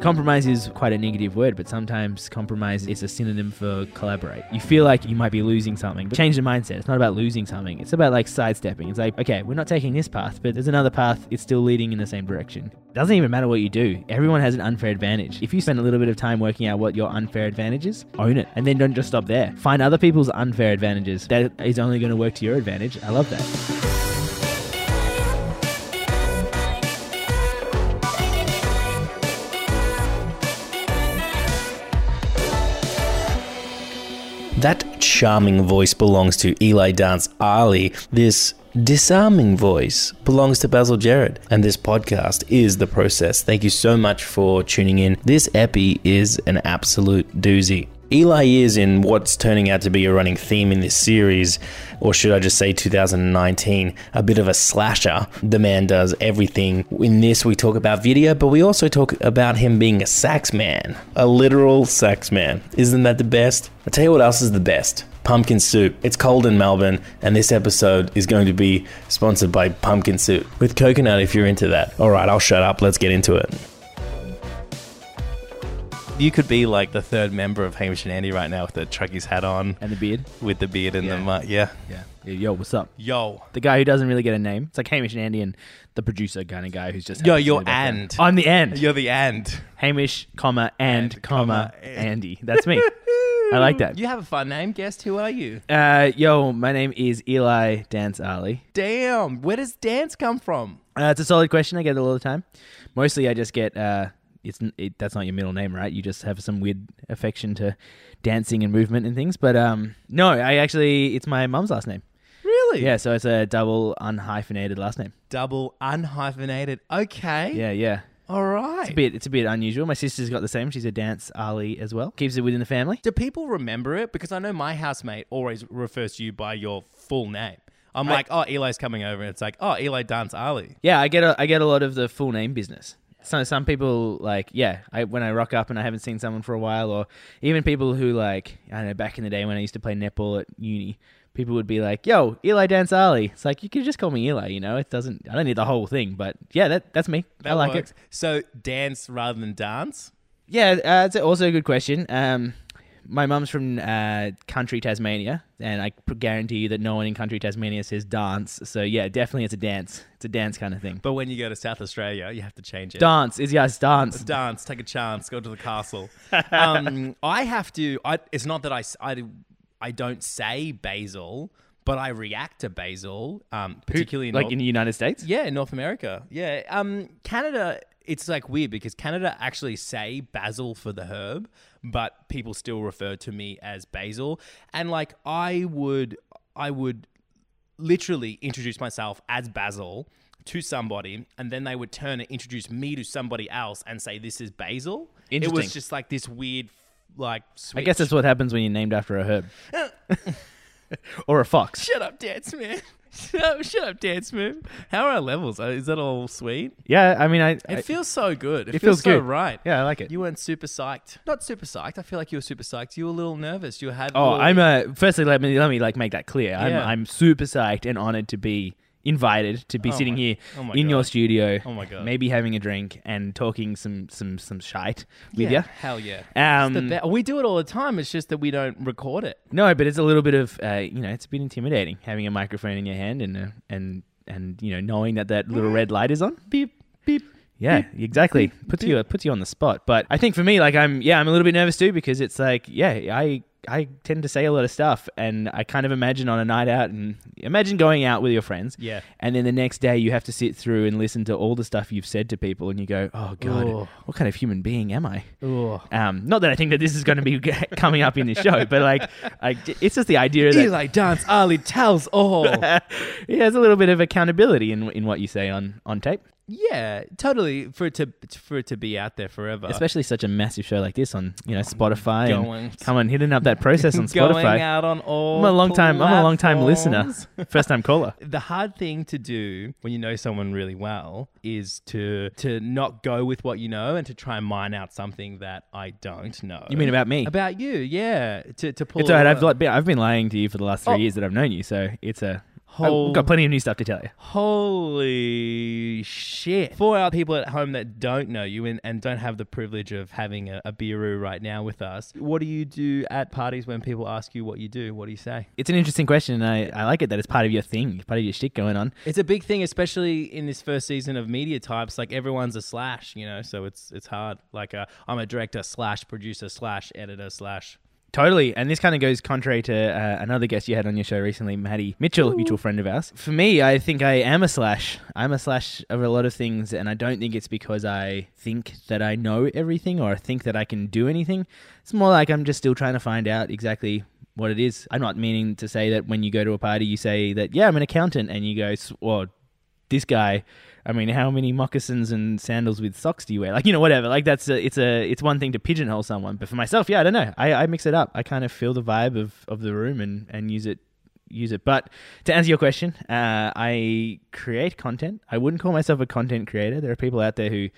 Compromise is quite a negative word, but sometimes compromise is a synonym for collaborate. You feel like you might be losing something, but change the mindset. It's not about losing something. It's about like sidestepping. It's like, okay, we're not taking this path, but there's another path. It's still leading in the same direction. It Doesn't even matter what you do. Everyone has an unfair advantage. If you spend a little bit of time working out what your unfair advantage is, own it. And then don't just stop there. Find other people's unfair advantages. That is only going to work to your advantage. I love that. That charming voice belongs to Eli Dance Ali. This disarming voice belongs to Basil Gerard. And this podcast is The Process. Thank you so much for tuning in. This epi is an absolute doozy. Eli is in what's turning out to be a running theme in this series, or should I just say 2019, a bit of a slasher. The man does everything. In this, we talk about video, but we also talk about him being a sax man, a literal sax man. Isn't that the best? I'll tell you what else is the best pumpkin soup. It's cold in Melbourne, and this episode is going to be sponsored by pumpkin soup with coconut if you're into that. All right, I'll shut up. Let's get into it. You could be like the third member of Hamish and Andy right now with the truckies hat on, And the beard. with the beard and Yeah. the mu- yeah. Yeah. Yo, what's up? Yo, The guy who doesn't really get a name. It's like Hamish and Andy and the producer kind of guy who's just. Yo, happens to you're be back there. and. I'm the and. you're the and. Hamish, comma, and, And, comma, comma, Andy. That's me. I like that. You have a fun name. Guest, who are you? Uh, yo, my name is Eli Dance Ali. Damn, where does dance come from? Uh, it's a solid question. I get it all the time. Mostly, I just get. Uh, it's it, that's not your middle name, right? You just have some weird affection to dancing and movement and things. But um, no, I actually it's my mum's last name. Really? Yeah, so it's a double unhyphenated last name. Double unhyphenated. Okay. Yeah, yeah. All right. It's a bit it's a bit unusual. My sister's got the same. She's a dance Ali as well. Keeps it within the family. Do people remember it? Because I know my housemate always refers to you by your full name. I'm I- like, oh, Eli's coming over. And it's like, oh, Eli Dance Ali. Yeah, I get a, I get a lot of the full name business. So some people like yeah, I when I rock up and I haven't seen someone for a while, or even people who like I don't know back in the day when I used to play netball at uni, people would be like, "Yo, Eli Dance Ali." It's like you could just call me Eli, you know. It doesn't. I don't need the whole thing, but yeah, that that's me. I That like works. it. So dance rather than dance. Yeah, uh, it's also a good question. Um, my mum's from uh, country Tasmania, and I guarantee you that no one in country Tasmania says dance. So yeah, definitely it's a dance. It's a dance kind of thing. But when you go to South Australia, you have to change it. Dance is yes, dance. Dance, take a chance, go to the castle. um, I have to. I, it's not that I, I I don't say basil, but I react to basil, um, particularly in like North- in the United States. yeah, in North America. Yeah, um, Canada. It's like weird because Canada actually say basil for the herb, but people still refer to me as basil. And like I would, I would literally introduce myself as Basil to somebody, and then they would turn and introduce me to somebody else and say, "This is Basil." It was just like this weird, like. I guess that's what happens when you're named after a herb or a fox. Shut up, Dance Man. Shut up, shut up, Dance Move. How are our levels? Uh, Is that all sweet? Yeah, I mean, I. It I- feels so good. It, it feels, feels so good. right. yeah, I like it. You weren't super psyched. Not super psyched. I feel like you were super psyched. You were a little nervous. You had. oh, little- I'm a. Firstly, let me let me like make that clear. I'm I'm super psyched and honored to be invited to be Oh sitting my- here oh in your studio. Oh my God. Maybe having a drink and talking some some some shite with yeah, you. Hell yeah. Um, be- we do it all the time. It's just that we don't record it. No, but it's a little bit of uh, you know, it's a bit intimidating having a microphone in your hand and uh, and and you know knowing that that little red light is on. Beep beep. Yeah, exactly. Puts you puts you on the spot. But I think for me, like I'm yeah, I'm a little bit nervous too because it's like yeah, I I tend to say a lot of stuff, and I kind of imagine on a night out and imagine going out with your friends. Yeah. And then the next day you have to sit through and listen to all the stuff you've said to people, and you go, oh god, Oh. what kind of human being am I? Um, not that I think that this is going to be coming up in this show, but like, I, it's just the idea that Eli Dance Ali tells all. yeah, there's a little bit of accountability in in what you say on on tape. Yeah, totally. For it to for it to be out there forever. especially such a massive show like this on you know Spotify Going- and come on hitting up that process on Spotify. going out on all. I'm a long time. I'm a long time listener, first time caller. the hard thing to do when you know someone really well is to to not go with what you know and to try and mine out something that I don't know. You mean about me? about you? Yeah, to to pull. It's alright. I've li- been, I've been lying to you for the last three Oh. years that I've known you, so it's a Oh, we've got plenty of new stuff to tell you. Holy shit. For our people at home that don't know you and, and don't have the privilege of having a, a beeroo right now with us, what do you do at parties when people ask you what you do? What do you say? It's an interesting question, and I, I like it that it's part of your thing, part of your shit going on. It's a big thing, especially in this first season of media types. Like everyone's a slash, you know, so it's it's hard. Like uh, I'm a director slash producer slash editor slash Totally. And this kind of goes contrary to uh, another guest you had on your show recently, Maddie Mitchell, mutual friend of ours. For me, I think I am a slash. I'm a slash of a lot of things, and I don't think it's because I think that I know everything or I think that I can do anything. It's more like I'm just still trying to find out exactly what it is. I'm not meaning to say that when you go to a party, you say that, yeah, I'm an accountant, and you go, well, this guy I mean, how many moccasins and sandals with socks do you wear? Like, you know, whatever. Like, that's a, it's a it's one thing to pigeonhole someone, but for myself, yeah, I don't know. I, I mix it up. I kind of feel the vibe of, of the room and and use it use it. But to answer your question, uh, I create content. I wouldn't call myself a content creator. There are people out there who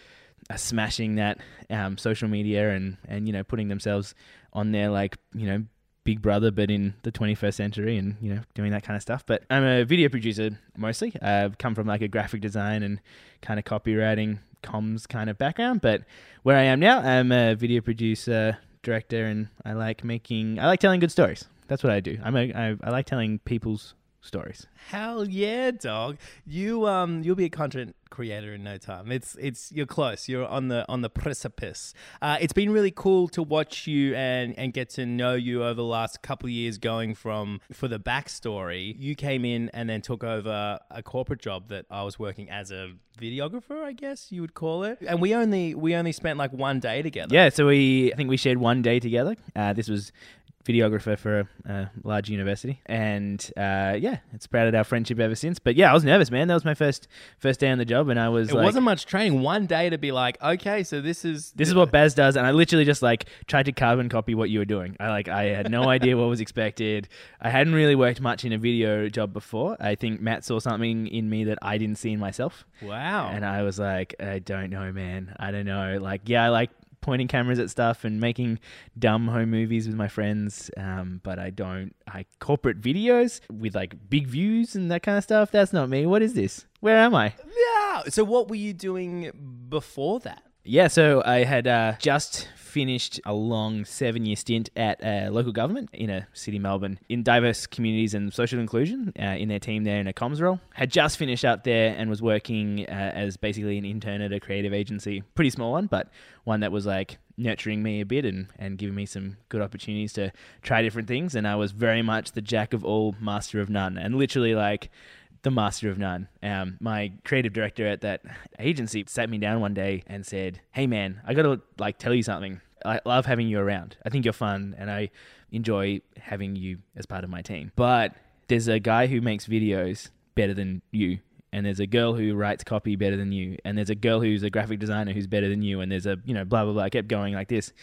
are smashing that um, social media and and you know putting themselves on there like you know Big Brother, but in the 21st century, and you know, doing that kind of stuff. But I'm a video producer mostly. I've come from like a graphic design and kind of copywriting, comms kind of background. But where I am now, I'm a video producer, director, and I like making. I like telling good stories. That's what I do. I'm a. I, I like telling people's stories. Hell yeah, dog! You um, you'll be a content creator in no time. It's it's you're close. You're on the on the precipice. Uh, it's been really cool to watch you and and get to know you over the last couple of years. Going from for the backstory, you came in and then took over a corporate job that I was working as a videographer, I guess you would call it. And we only we only spent like one day together. Yeah, so we I think we shared one day together. Uh, this was videographer for a, a large university, and uh, yeah, it's sprouted our friendship ever since. But yeah, I was nervous, man. That was my first first day on the job, and I was. It like, wasn't much training. One day to be like, okay, so this is this is what Baz does, and I literally just like tried to carbon copy what you were doing. I like I had no idea what was expected. I hadn't really worked much in a video job before. I think Matt saw something in me that I didn't see in myself. Wow. And I was like, I don't know, man. I don't know. Like, yeah, I like pointing cameras at stuff and making dumb home movies with my friends. Um, but I don't. I corporate videos with like big views and that kind of stuff. That's not me. What is this? Where am I? Yeah. So what were you doing before that? Yeah, so I had uh, just finished a long seven year stint at local government in a city, Melbourne, in diverse communities and social inclusion uh, in their team there in a comms role. Had just finished up there and was working uh, as basically an intern at a creative agency. Pretty small one, but one that was like nurturing me a bit and, and giving me some good opportunities to try different things. And I was very much the jack of all, master of none. And literally, like, the master of none. Um, my creative director at that agency sat me down one day and said, "Hey man, I got to like tell you something. I love having you around. I think you're fun and I enjoy having you as part of my team. But there's a guy who makes videos better than you." And there's a girl who writes copy better than you, and there's a girl who's a graphic designer who's better than you, and there's a you know blah blah blah. I kept going like this.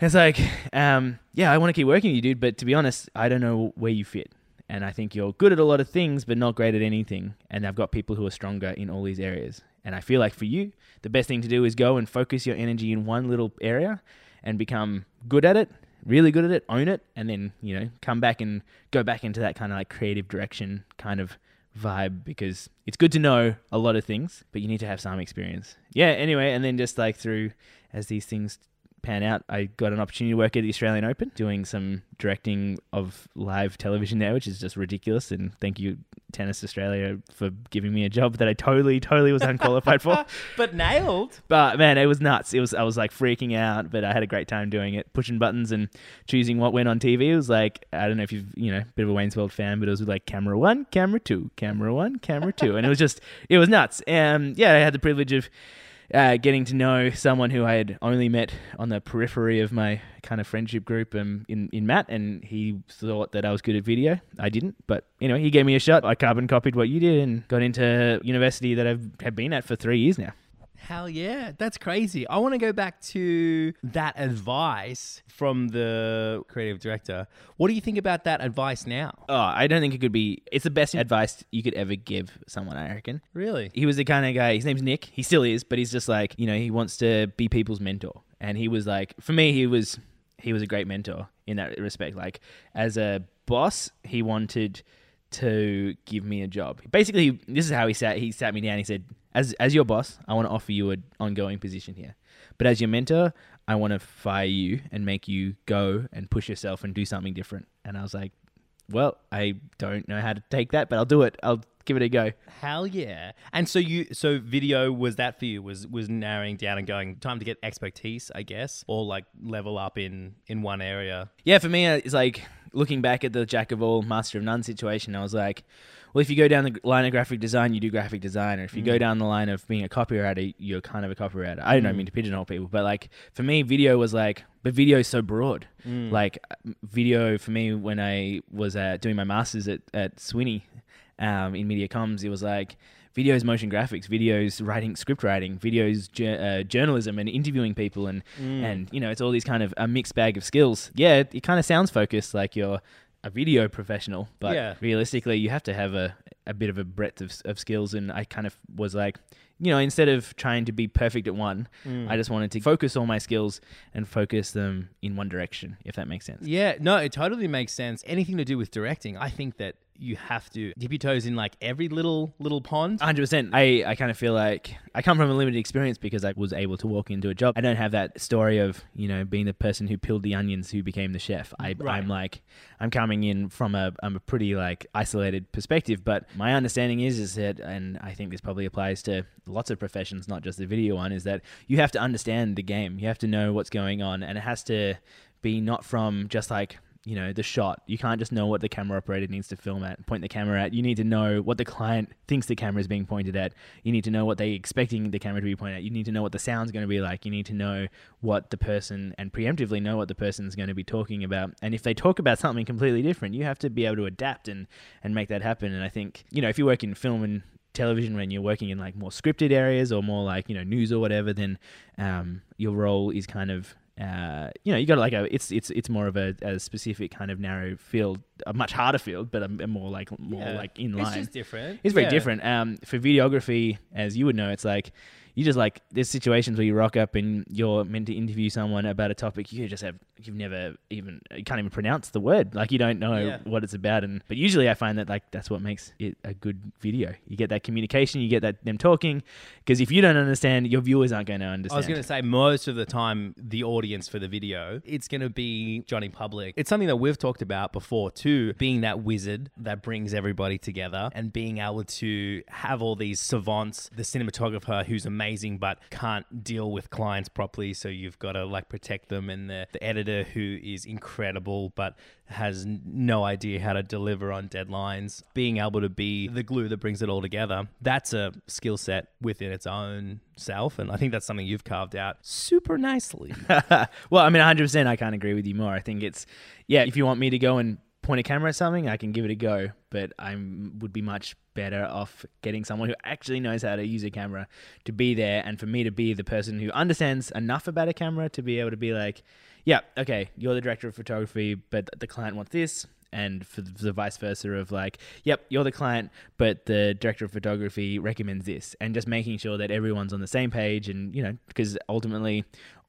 it's like, um, yeah, I want to keep working with you, dude, but to be honest, I don't know where you fit and I think you're good at a lot of things, but not great at anything. And I've got people who are stronger in all these areas. And I feel like for you, the best thing to do is go and focus your energy in one little area and become good at it, really good at it, own it, and then, you know, come back and go back into that kind of like creative direction kind of vibe because it's good to know a lot of things, but you need to have some experience. Yeah, anyway, and then just like through as these things pan out, I got an opportunity to work at the Australian Open, doing some directing of live television there, which is just ridiculous. And thank you, Tennis Australia, for giving me a job that I totally, totally was unqualified for. but nailed. But man, it was nuts. It was I was like freaking out, but I had a great time doing it, pushing buttons and choosing what went on TV. It was like I don't know if you've you know a bit of a Wayne's World fan, but it was like camera one, camera two, camera one, camera two, and it was just it was nuts. And yeah, I had the privilege of uh, getting to know someone who I had only met on the periphery of my kind of friendship group um, in, in Matt, and he thought that I was good at video. I didn't, but anyway, he gave me a shot. I carbon copied what you did and got into university that I've have been at for three years now. Hell yeah, that's crazy. I want to go back to that advice from the creative director. What do you think about that advice now? Oh, I don't think it could be. It's the best advice you could ever give someone, I reckon. Really? He was the kind of guy, his name's Nick. He still is, but he's just like, you know, he wants to be people's mentor. And he was like, for me, he was he was a great mentor in that respect. Like as a boss, he wanted to give me a job. Basically, this is how he sat. He sat me down. He said, "As as your boss, I want to offer you an ongoing position here, but as your mentor, I want to fire you and make you go and push yourself and do something different." And I was like, "Well, I don't know how to take that, but I'll do it. I'll give it a go." Hell yeah! And so you, so video was that for you? Was was narrowing down and going time to get expertise, I guess, or like level up in in one area. Yeah, for me, uh, it's like looking back at the jack of all, master of none situation. I was like, well, if you go down the line of graphic design, you do graphic design, or if you go down the line of being a copywriter, you're kind of a copywriter. I don't know mean to pigeonhole people, but like for me, video was like, but video is so broad. Like uh, video for me, when I was uh, doing my masters at at Swinney um, in media comms, it was like videos motion graphics videos writing script writing videos jour- uh, journalism and interviewing people and and you know it's all these kind of a mixed bag of skills. Yeah it, it kind of sounds focused like you're a video professional but Yeah. realistically you have to have a, a bit of a breadth of, of skills and i kind of was like you know instead of trying to be perfect at one mm. i just wanted to focus all my skills and focus them in one direction if that makes sense Yeah, no, it totally makes sense. Anything to do with directing, I think that you have to dip your toes in like every little little pond. hundred percent. I, I kind of feel like I come from a limited experience because I was able to walk into a job. I don't have that story of you know being the person who peeled the onions who became the chef. I, Right. I'm like I'm coming in from a I'm a pretty like isolated perspective. But my understanding is is that, and I think this probably applies to lots of professions, not just the video one, is that you have to understand the game. You have to know what's going on, and it has to be not from just like you know the shot. You can't just know what the camera operator needs to film at point the camera at. You need to know what the client thinks the camera is being pointed at. You need to know what they're expecting the camera to be pointed at. You need to know what the sound's going to be like. You need to know what the person and preemptively know what the person's going to be talking about. And if they talk about something completely different you have to be able to adapt and and make that happen. And i think you know if you work in film and television when you're working in like more scripted areas or more like you know news or whatever then um, your role is kind of uh, you know you got like a it's it's it's more of a, a specific kind of narrow field a much harder field but a, a more like more Yeah. like in line. It's just different. it's very Yeah. different um, for videography as you would know it's like you just like there's situations where you rock up and you're meant to interview someone about a topic you just have you've never even you can't even pronounce the word. Like you don't know Yeah. what it's about. And but usually I find that like that's what makes it a good video. You get that communication you get that them talking. Because if you don't understand your viewers aren't going to understand I was going to say most of the time, the audience for the video, it's going to be Johnny Public. It's something that we've talked about before too, being that wizard that brings everybody together and being able to have all these savants, the cinematographer who's amazing but can't deal with clients properly, so you've got to like protect them, and the, the editor who is incredible but has no idea how to deliver on deadlines. Being able to be the glue that brings it all together, that's a skill set within its own self. And I think that's something you've carved out super nicely. well, I mean, 100%, I can't agree with you more. I think it's, yeah, if you want me to go and point a camera at something, I can give it a go, but I would be much better off getting someone who actually knows how to use a camera to be there and for me to be the person who understands enough about a camera to be able to be like, yeah, okay, you're the director of photography, but the client wants this. And for the, vice versa of like, yep, you're the client, but the director of photography recommends this, and just making sure that everyone's on the same page, and you know, because ultimately,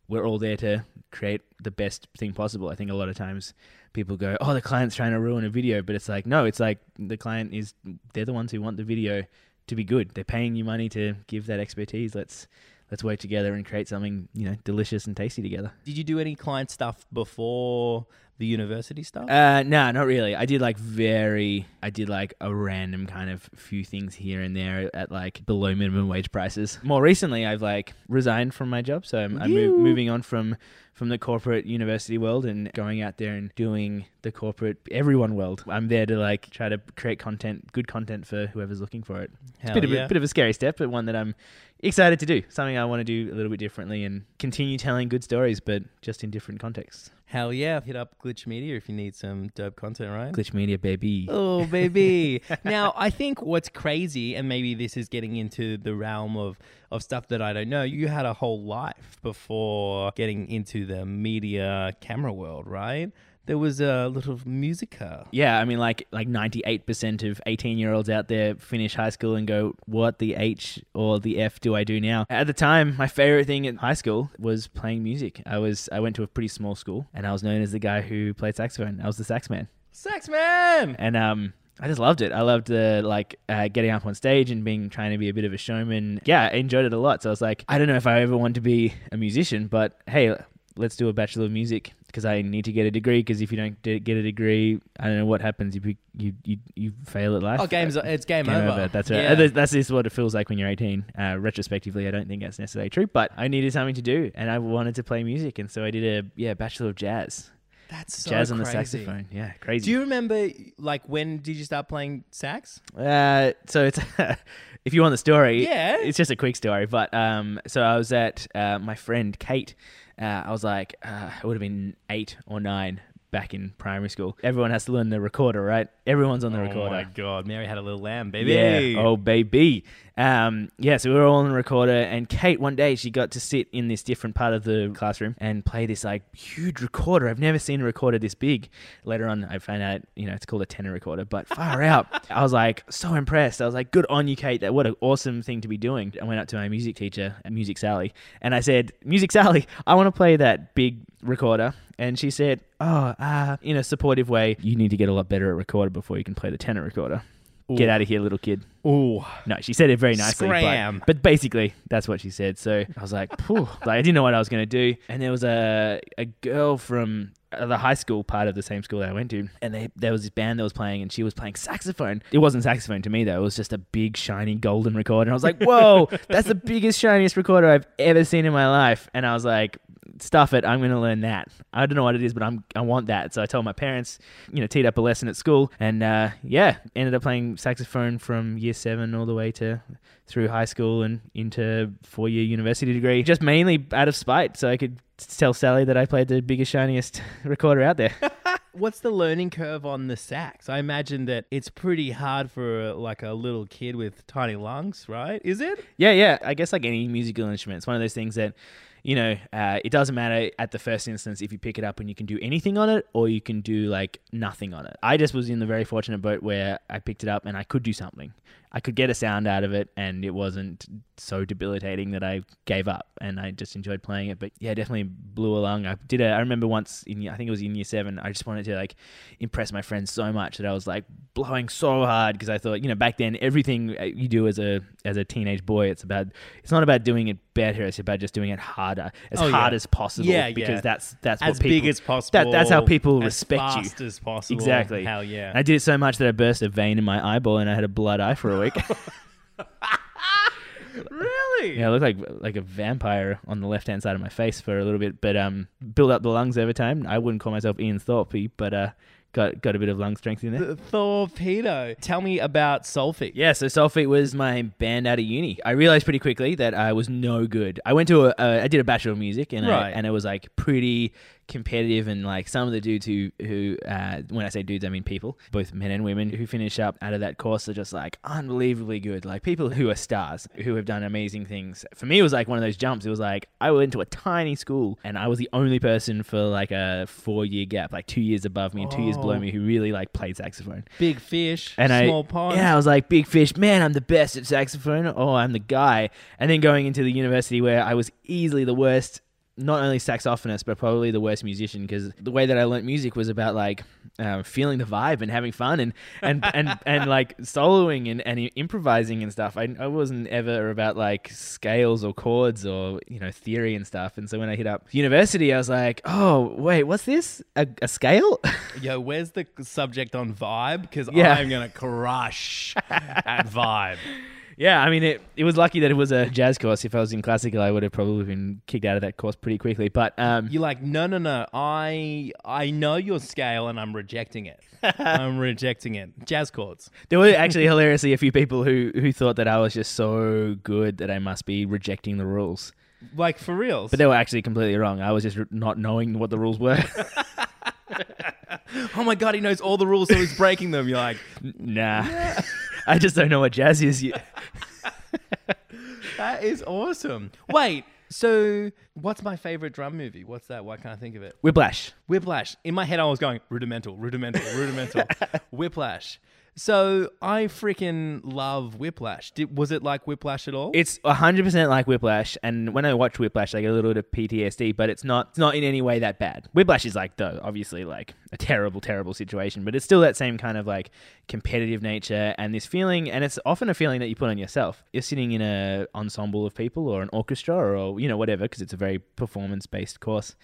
we're all there to create the best thing possible. I think a lot of times people go, "Oh, the client's trying to ruin a video," but it's like, no, it's like the client is they're the ones who want the video to be good. They're paying you money to give that expertise. Let's let's work together and create something you know delicious and tasty together. Did you do any client stuff before the university stuff? Uh, no, not really. I did like very, I did like a random kind of few things here and there at like below minimum wage prices. More recently, I've like resigned from my job, so I'm, I'm move, moving on from from the corporate university world and going out there and doing the corporate everyone world. I'm there to like try to create content, good content for whoever's looking for it. It's a Hell bit of a bit of a scary step, but one that I'm excited to do. Something I want to do a little bit differently and continue telling good stories, but just in different contexts. Hell yeah. Hit up Glitch Media if you need some dope content, right? Glitch Media, baby. Oh, baby. now, I think what's crazy, and maybe this is getting into the realm of, of stuff that I don't know, you had a whole life before getting into the media camera world, right? There was a little musica. Yeah, I mean, like like ninety eight percent of eighteen year olds out there finish high school and go, "What the H or the F do I do now?" At the time, my favorite thing in high school was playing music. I was I went to a pretty small school, and I was known as the guy who played saxophone. I was the sax man, Sax man! and um. I just loved it. I loved the like uh, getting up on stage and being trying to be a bit of a showman. Yeah, I enjoyed it a lot. So I was like, I don't know if I ever want to be a musician, but hey, let's do a bachelor of music because I need to get a degree. Because if you don't d- get a degree, I don't know what happens. You you you, you fail at life. Oh, game's it's game, Game over. over. That's right. Yeah. That's, that's just what it feels like when you're 18. Uh, retrospectively, I don't think that's necessarily true, but I needed something to do, and I wanted to play music, and so I did a yeah bachelor of jazz, That's so jazz on the saxophone. Yeah, crazy. Do you remember like when did you start playing sax? Uh, so it's if you want the story, Yeah. it's just a quick story. But um, so I was at uh, my friend Kate. Uh, I was like, uh, I would have been eight or nine back in primary school. Everyone has to learn the recorder, right? Everyone's on the Oh recorder. Oh my god, Mary had a little lamb, baby. Yeah. Oh, baby. Um, yeah, so we were all on the recorder, and Kate, one day, she got to sit in this different part of the classroom and play this like huge recorder. I've never seen a recorder this big. Later on, I found out, you know, it's called a tenor recorder, but far out. I was like so impressed. I was like, good on you, Kate. That what an awesome thing to be doing. I went up to my music teacher, Music Sally, and I said, Music Sally, I want to play that big recorder. And she said, Oh, uh, in a supportive way, you need to get a lot better at recorder before you can play the tenor recorder. Get out of here, little kid. Ooh. No, she said it very nicely. but- Scram. But, basically, that's what she said. So I was like, Phew. like I didn't know what I was going to do. And there was a a girl from uh, the high school part of the same school that I went to, and they, there was this band that was playing, and she was playing saxophone. It wasn't saxophone to me though; it was just a big, shiny, golden recorder. And I was like, "Whoa, that's the biggest, shiniest recorder I've ever seen in my life." And I was like, stuff it. I'm going to learn that. I don't know what it is, but I'm I want that. So I told my parents, you know, teed up a lesson at school, and uh, yeah, ended up playing saxophone from year seven all the way to through high school and into four year university degree. Just mainly out of spite, so I could tell Sally that I played the biggest, shiniest recorder out there. What's the learning curve on the sax? I imagine that it's pretty hard for like a little kid with tiny lungs, right? Is it? Yeah, yeah. I guess like any musical instrument, it's one of those things that, you know, uh, it doesn't matter at the first instance if you pick it up and you can do anything on it or you can do like nothing on it. I just was in the very fortunate boat where I picked it up and I could do something. I could get a sound out of it and it wasn't so debilitating that I gave up and I just enjoyed playing it. But yeah, definitely blew along. I did a, I remember once in, I think it was in year seven, I just wanted to like impress my friends so much that I was like blowing so hard because I thought, you know, back then everything uh, you do as a, as a teenage boy, it's about, it's not about doing it better. It's about just doing it harder, as Oh, yeah. hard as possible. Yeah, because yeah. that's, that's As what people, big as possible. That, that's how people respect you. as possible. Exactly. Hell yeah. And I did it so much that I burst a vein in my eyeball and I had a blood eye for a week. really? yeah, I looked like like a vampire on the left hand side of my face for a little bit, but um, built up the lungs over time. I wouldn't call myself Ian Thorpe, but uh, got got a bit of lung strength in there. The Torpedo. Tell me about Soulfeat. Yeah, so Soulfeat was my band out of uni. I realized pretty quickly that I was no good. I went to a, a I did a bachelor of music, and Right. I, and it was like pretty competitive, and like some of the dudes who who uh, when I say dudes, I mean people, both men and women who finish up out of that course are just like unbelievably good. Like people who are stars who have done amazing things. For me, it was like one of those jumps. It was like I went to a tiny school, and I was the only person for like a four year gap, like two years above me and two years below Oh. me, who really like played saxophone. Big fish. And small I, pond. yeah, I was like, big fish, man, I'm the best at saxophone. Oh, I'm the guy. And then going into the university where I was easily the worst, not only saxophonist, but probably the worst musician because the way that I learnt music was about like uh, feeling the vibe and having fun and and and, and like soloing and, and improvising and stuff. I, I wasn't ever about like scales or chords or you know theory and stuff. And so when I hit up university, I was like, oh wait, what's this? A, a scale? Yo, where's the subject on vibe? Because Yeah. I'm gonna crush at vibe. Yeah, I mean, it, it was lucky that it was a jazz course. If I was in classical, I would have probably been kicked out of that course pretty quickly. But um, You're like, no, no, no. I I know your scale, and I'm rejecting it. I'm rejecting it. Jazz chords. there were actually hilariously a few people who, who thought that I was just so good that I must be rejecting the rules. Like for real. But they were actually completely wrong. I was just r- not knowing what the rules were. oh my god, he knows all the rules, so he's breaking them. You're like, nah. I just don't know what jazz is yet. that is awesome. Wait, so what's my favorite drum movie? What's that? Why can't I think of it? Whiplash. Whiplash. In my head, I was going rudimental, rudimental, rudimental. Whiplash. So I freaking love Whiplash. Did, was it like Whiplash at all? It's 100% like Whiplash, and when I watch Whiplash, I get a little bit of PTSD, but it's not it's not in any way that bad. Whiplash is like, though, obviously like a terrible, terrible situation, but it's still that same kind of like competitive nature and this feeling, and it's often a feeling that you put on yourself. You're sitting in a ensemble of people or an orchestra or, you know, whatever, because it's a very performance-based course,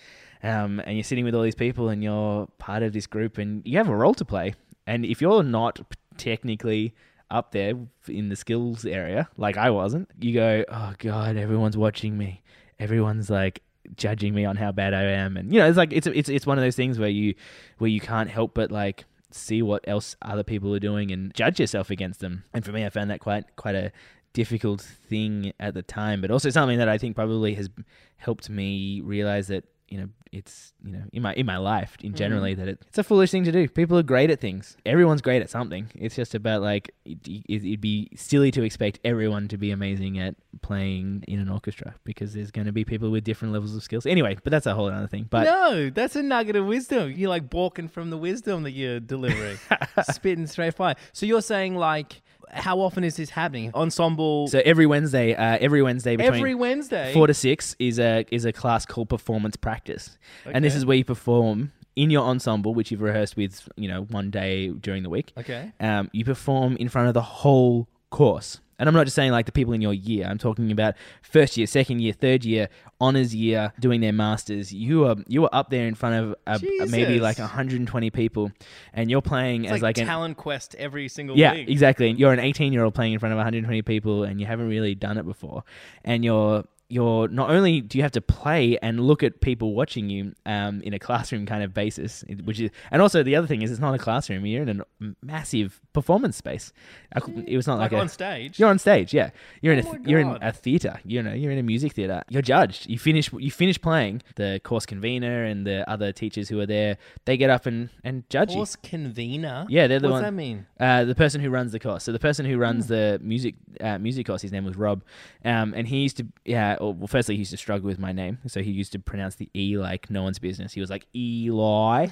um, and you're sitting with all these people and you're part of this group and you have a role to play. And if you're not technically up there in the skills area, like I wasn't, you go, oh God, everyone's watching me. Everyone's like judging me on how bad I am. And, you know, it's like, it's, it's, it's one of those things where you, where you can't help but like see what else other people are doing and judge yourself against them. And for me, I found that quite, quite a difficult thing at the time, but also something that I think probably has helped me realize that you know it's you know in my in my life in mm. generally that it, it's a foolish thing to do. People are great at things. Everyone's great at something. It's just about like it, it'd be silly to expect everyone to be amazing at playing in an orchestra because there's going to be people with different levels of skills. Anyway but that's a whole other thing but no, that's a nugget of wisdom. You're like balking from the wisdom that you're delivering, spitting straight fire. So you're saying like, how often is this happening? Ensemble so every wednesday uh, every wednesday between every Wednesday. four to six is a is a class called performance practice, and this is where you perform in your ensemble, which you've rehearsed with, you know, one day during the week. Okay. Um, you perform in front of the whole course, and I'm not just saying like the people in your year. I'm talking about first year, second year, third year, honors year, doing their masters. You are you are up there in front of a, a maybe like 120 people, and you're playing It's as like, like, an talent quest every single yeah, week. exactly. And You're an 18 year old playing in front of 120 people, and you haven't really done it before. And you're you're not only do you have to play and look at people watching you um, in a classroom kind of basis, which is, and also the other thing is it's not a classroom. You're in a massive performance space. It was not Like like, a, on stage. You're on stage, yeah. You're in Oh a you're in a theater. You know, you're in a music theater. You're judged. You finish you finish playing. The course convener and the other teachers who are there, they get up and and judge you. Course convener. Yeah, they're the What's one. that mean? Uh, the person who runs the course. So the person who runs the music uh, music course, his name was Rob, um, and he used to yeah. Or, well, firstly, he used to struggle with my name, so he used to pronounce the e like no one's business. He was like Eli,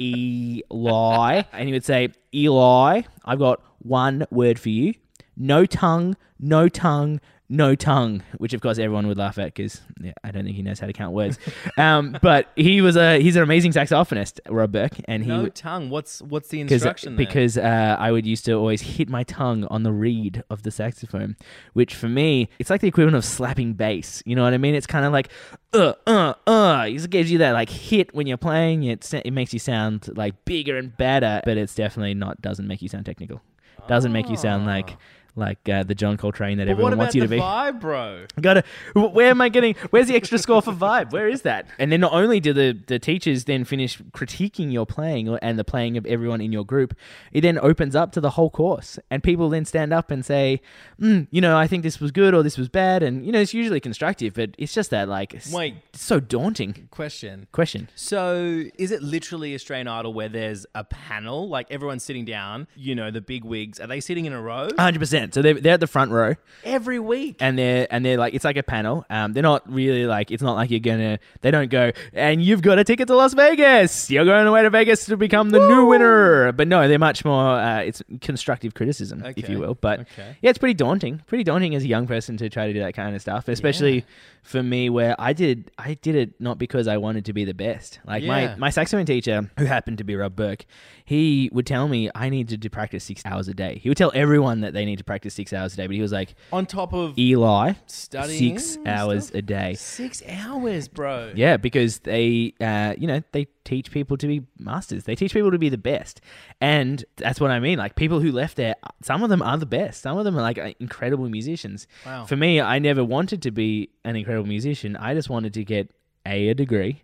Eli, and he would say Eli. I've got one word for you: no tongue, no tongue. No tongue, which of course everyone would laugh at because yeah, I don't think he knows how to count words. Um, but he was a he's an amazing saxophonist, Rob Burke, and he No tongue. What's what's the because instruction there? because uh, I would used to always hit my tongue on the reed of the saxophone, which for me it's like the equivalent of slapping bass. You know what I mean? It's kind of like uh uh uh. It gives you that like hit when you're playing. It it makes you sound like bigger and better, but it's definitely not doesn't make you sound technical. Doesn't make you sound like like uh, the John Coltrane that but everyone wants you to be. vibe, bro? Gotta. Where am I getting? Where's the extra score for vibe? Where is that? And then not only do the the teachers then finish critiquing your playing and the playing of everyone in your group, it then opens up to the whole course, and people then stand up and say, mm, you know, I think this was good or this was bad, and you know, it's usually constructive, but it's just that like, it's, Wait. it's so daunting. Question. Question. So, is it literally Australian Idol where there's a panel, like everyone's sitting down? You know, the big wigs. Are they sitting in a row Hundred percent. So they're, they're at the front row, every week? and they're and they're like it's like a panel. Um, they're not really like it's not like you're gonna. They don't go and you've got a ticket to Las Vegas. You're going away to Vegas to become the new winner. But no, they're much more. Uh, it's constructive criticism, if you will. But Okay. yeah, it's pretty daunting. Pretty daunting as a young person to try to do that kind of stuff, especially for me, where I did I did it not because I wanted to be the best. Like Yeah. my my saxophone teacher, who happened to be Rob Burke, he would tell me I needed to practice six hours a day. He would tell everyone that they need to practice six hours a day, but he was like. On top of Eli Studying six hours stuff? a day. six hours, bro. Yeah, because they, uh, you know, they teach people to be masters. They teach people to be the best, and that's what I mean. Like people who left there, some of them are the best. Some of them are like uh, incredible musicians. Wow. For me, I never wanted to be an incredible musician. I just wanted to get a a degree.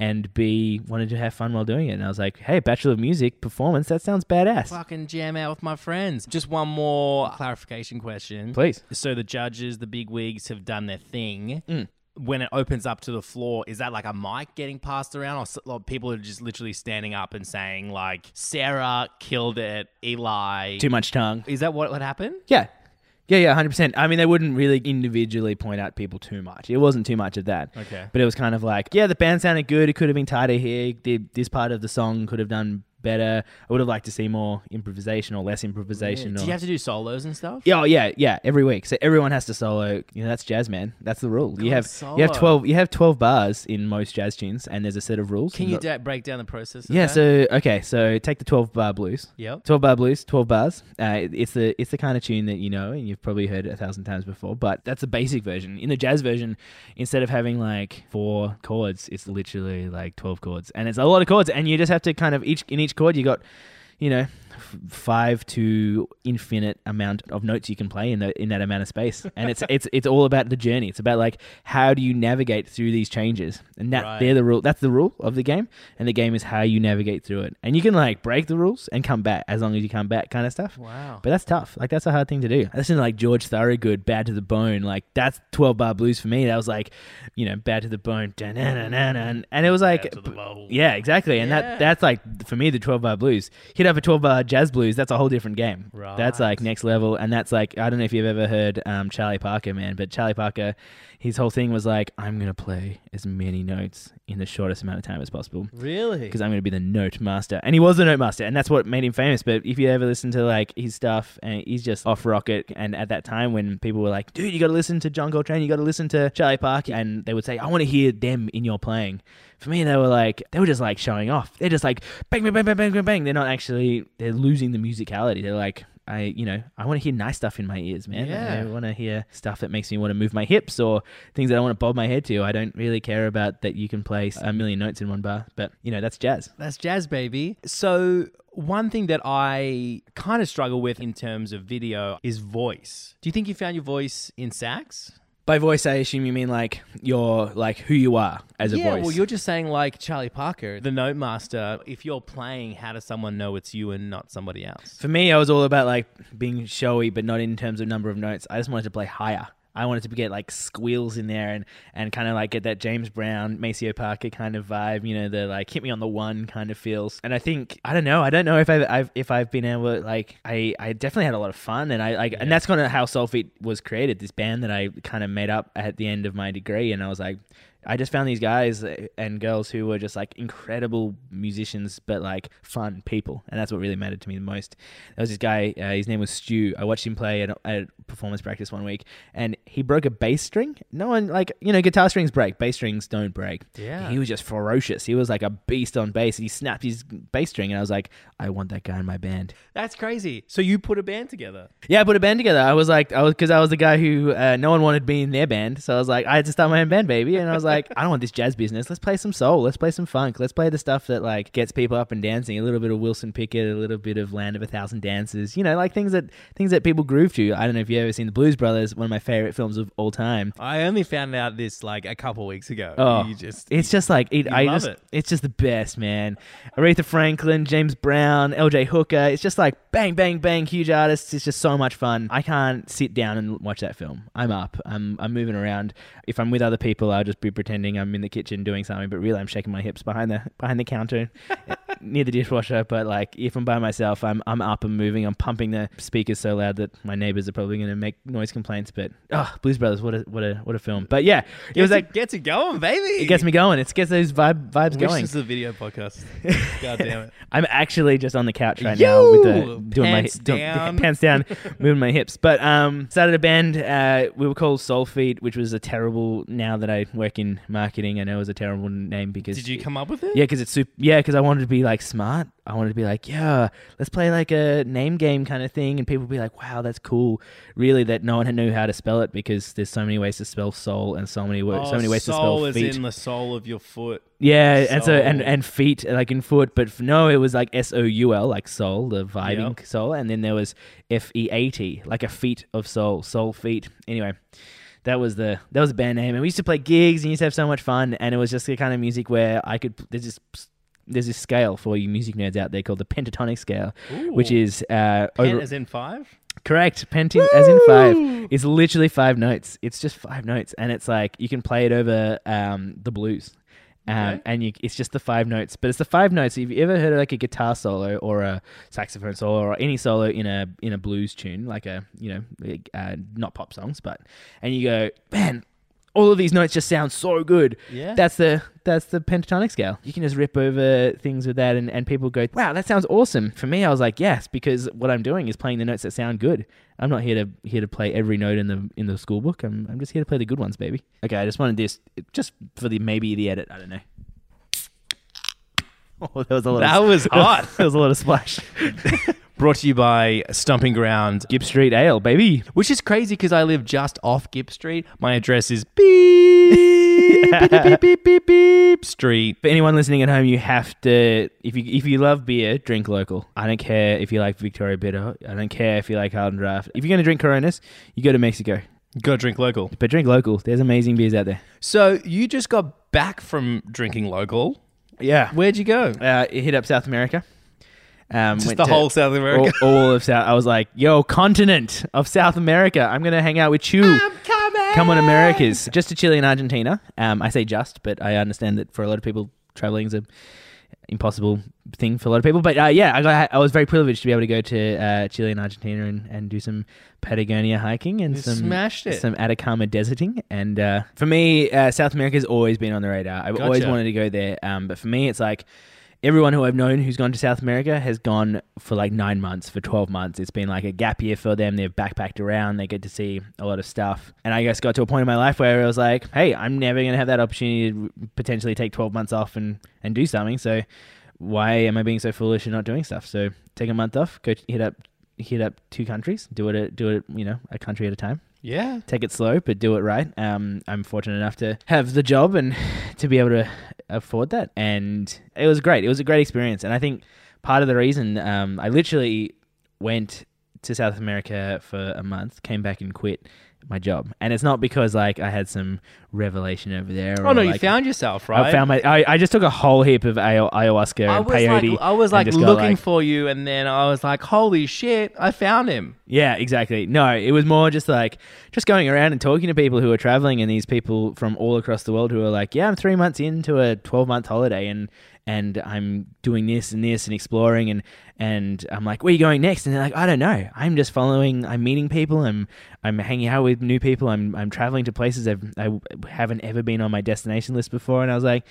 And B wanted to have fun while doing it, and I was like, "Hey, Bachelor of Music performance, that sounds badass." Fucking jam out with my friends. Just one more clarification question. Please. So the judges, the big wigs, have done their thing. Mm. When it opens up to the floor, is that like a mic getting passed around, or s- like, people are just literally standing up and saying like, "Sarah killed it," Eli? Too much tongue. Is that what would happen? Yeah. Yeah, yeah, 100%. I mean, they wouldn't really individually point out people too much. It wasn't too much of that. Okay. But it was kind of like, yeah, the band sounded good. It could have been tighter here. The, this part of the song could have done better. I would have liked to see more improvisation or less improvisation. Do or, you have to do solos and stuff? yeah, oh, yeah, yeah. Every week, so everyone has to solo. You know, that's jazz, man. That's the rule. you God, have you have twelve you have twelve bars in most jazz tunes, and there's a set of rules. Can you got- da- break down the process? Yeah. that? So okay, so take the twelve bar blues. Yep. 12 bar blues, 12 bars. Uh, it's the it's the kind of tune that you know and you've probably heard a thousand times before. But that's the basic version. In the jazz version, instead of having like four chords, it's literally like 12 chords, and it's a lot of chords. And you just have to kind of each in each chord you got, you know, five to infinite amount of notes you can play in the in that amount of space. And it's it's it's all about the journey. It's about like how do you navigate through these changes, and that Right. they're the rule. That's the rule of the game, and the game is how you navigate through it. And you can like break the rules and come back as long as you come back, kind of stuff. Wow. But that's tough. Like that's a hard thing to do. I listened to like George Thorogood, Bad to the Bone. Like that's twelve bar blues for me. That was like, you know, Bad to the Bone, and it was like, Bad to the bone. yeah, exactly. And Yeah. that that's like for me the twelve bar blues. Hit up a twelve bar jazz blues. That's a whole different game. That's like next level. And that's like I don't know if you've ever heard um, Charlie Parker, man, but Charlie Parker, his whole thing was like, I'm gonna play as many notes in the shortest amount of time as possible Really? because I'm going to be the note master. And he was the note master, and that's what made him famous. But if you ever listen to like his stuff, and he's just off rocket. And at that time, when people were like, "Dude, you got to listen to John Coltrane, you got to listen to Charlie Parker," and they would say, "I want to hear them in your playing." For me, they were like, they were just like showing off. They're just like bang, bang, bang, bang, bang, bang, bang. They're not actually. They're losing the musicality. They're like. I, you know, I want to hear nice stuff in my ears, man. Yeah. I want to hear stuff that makes me want to move my hips or things that I want to bob my head to. I don't really care about that you can play a million notes in one bar, but you know, that's jazz. That's jazz, baby. So, one thing that I kind of struggle with in terms of video is voice. Do you think you found your voice in sax? By voice, I assume you mean like your like who you are as a yeah, voice. well, you're just saying like Charlie Parker, the note master. If you're playing, how does someone know it's you and not somebody else? For me, I was all about like being showy, but not in terms of number of notes. I just wanted to play higher. I wanted to get like squeals in there and, and kind of like get that James Brown, Maceo Parker kind of vibe, you know, the like hit me on the one kind of feels. And I think I don't know, I don't know if I've, I've if I've been able to, like I, I definitely had a lot of fun and I like and that's kind of how Soulfeat was created. This band that I kind of made up at the end of my degree, and I was like, I just found these guys and girls who were just like incredible musicians, but like fun people, and that's what really mattered to me the most. There was this guy, uh, his name was Stu. I watched him play at, at performance practice one week, and he broke a bass string. No one like you know guitar strings break, bass strings don't break. Yeah. he was just ferocious. He was like a beast on bass. He snapped his bass string, and I was like, I want that guy in my band. That's crazy. So you put a band together. Yeah, I put a band together. I was like, I was because I was the guy who uh, no one wanted me in their band, so I was like, I had to start my own band, baby. And I was like, I don't want this jazz business. Let's play some soul. Let's play some funk. Let's play the stuff that like gets people up and dancing. A little bit of Wilson Pickett, a little bit of Land of a Thousand Dances. You know, like things that things that people groove to. I don't know if you've ever seen the Blues Brothers, one of my favorite films of all time. I only found out this like a couple weeks ago. Oh, you just it's just like it, I love just, it. It's just the best, man. Aretha Franklin, James Brown, L.J. Hooker. It's just like bang, bang, bang, huge artists. It's just so much fun. I can't sit down and watch that film. I'm up. I'm I'm moving around. If I'm with other people, I'll just be pretending I'm in the kitchen doing something, but really I'm shaking my hips behind the behind the counter near the dishwasher. But like if I'm by myself, I'm I'm up and moving. I'm pumping the speakers so loud that my neighbors are probably going to make noise complaints. But oh, Blues Brothers, what a what a what a film. But yeah, it was like gets it going, baby. it gets me going. It gets those vibe vibes Wish going. this was a video podcast. God damn it. I'm actually just on the couch right now with the doing Pants my doing- down. pants down, moving my hips. But um, started a band. Uh, we were called Soulfeat, which was a terrible. Now that I work in marketing, I know it was a terrible name because Did you come up with it? yeah, because it's super. Yeah, because I wanted to be like smart. I wanted to be like, yeah, let's play like a name game kind of thing, and people would be like, wow, that's cool. Really, that no one knew how to spell it because there's so many ways to spell soul and so many wo- Oh, so many ways to spell feet. soul is in the sole of your foot. Yeah, and so and and feet like in foot, but f- no, it was like S O U L like soul, the vibing Yep. soul, and then there was F E A T like a feet of soul, soul feet. Anyway, that was the that was the band name, and we used to play gigs and used to have so much fun, and it was just the kind of music where I could there's this there's this scale for you music nerds out there called the pentatonic scale, which is uh Pen over, as in five? Correct. Penty as in five. It's literally five notes. It's just five notes, and it's like you can play it over um, the blues. Um, Okay. And you, it's just the five notes, but it's the five notes. If you ever heard of like a guitar solo or a saxophone solo or any solo in a in a blues tune, like a you know uh, not pop songs, but and you go, man, all of these notes just sound so good. Yeah. That's the that's the pentatonic scale. You can just rip over things with that, and, and people go, "Wow, that sounds awesome." For me, I was like, "Yes," because what I'm doing is playing the notes that sound good. I'm not here to here to play every note in the in the school book. I'm I'm just here to play the good ones, baby. Okay, I just wanted this just for the maybe the edit. I don't know. Oh, there was a lot. That of, was hot. there was a lot of splash. Brought to you by Stomping Ground, Gipps Street Ale, baby. which is crazy because I live just off Gipps Street. My address is beep, beep, beep, beep, beep, beep, Street. For anyone listening at home, you have to if you if you love beer, drink local. I don't care if you like Victoria Bitter. I don't care if you like Harden Draft. If you're gonna drink Coronas, you go to Mexico. Go drink local. But drink local. There's amazing beers out there. So you just got back from drinking local. Yeah. Where'd you go? Uh, it hit up South America. Um, Just the whole South America. All, all of South. I was like, yo, continent of South America. I'm gonna hang out with you. I'm coming. Come on, Americas. Just to Chile and Argentina. Um, I say just, but I understand that for a lot of people, traveling is a impossible thing for a lot of people. But uh, yeah, I got I was very privileged to be able to go to uh, Chile and Argentina and, and do some Patagonia hiking and You some smashed it. some Atacama deserting. And uh, for me, uh, South America's always been on the radar. I've always wanted to go there. Um, but for me, it's like everyone who I've known who's gone to South America has gone for like nine months, for 12 months. It's been like a gap year for them. They've backpacked around. They get to see a lot of stuff. And I guess got to a point in my life where I was like, hey, I'm never going to have that opportunity to potentially take 12 months off and, and do something. So why am I being so foolish and not doing stuff? So take a month off, go hit up hit up two countries, do it a, do it, you know, a country at a time Yeah. take it slow, but do it right. Um, I'm fortunate enough to have the job and to be able to afford that, and it was great. It was a great experience, and I think part of the reason um, I literally went to South America for a month, came back and quit my job, and it's not because like I had some revelation over there. Oh no, you found yourself, right? I found my. I, I just took a whole heap of ayahu- ayahuasca I and was peyote. like, I was like just got, looking like- for you, and then I was like, "Holy shit, I found him!" Yeah, exactly. No, it was more just like just going around and talking to people who are traveling and these people from all across the world who are like, yeah, I'm three months into a 12 month holiday and and I'm doing this and this and exploring and and I'm like, where are you going next? And they're like, I don't know. I'm just following. I'm meeting people. I'm I'm hanging out with new people. I'm I'm traveling to places I've, I haven't ever been on my destination list before. And I was like.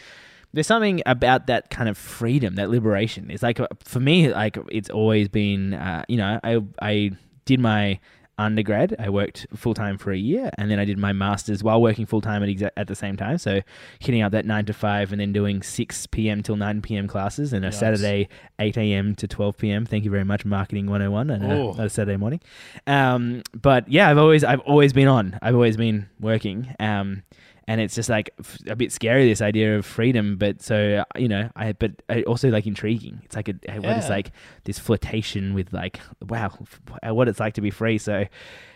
There's something about that kind of freedom, that liberation. It's like for me, like it's always been, uh, you know, I I did my undergrad. I worked full time for a year, and then I did my masters while working full time at exa- at the same time. So hitting up that nine to five, and then doing six p.m. till nine p.m. classes, and a. Saturday eight a.m. to twelve p.m. Thank you very much, marketing one hundred and one, and Oh. a, a Saturday morning. Um, but yeah, I've always I've always been on. I've always been working. Um, and it's just like a bit scary this idea of freedom but so uh, you know i but also like intriguing. It's like a what is Yeah. like this flirtation with like wow what it's like to be free? So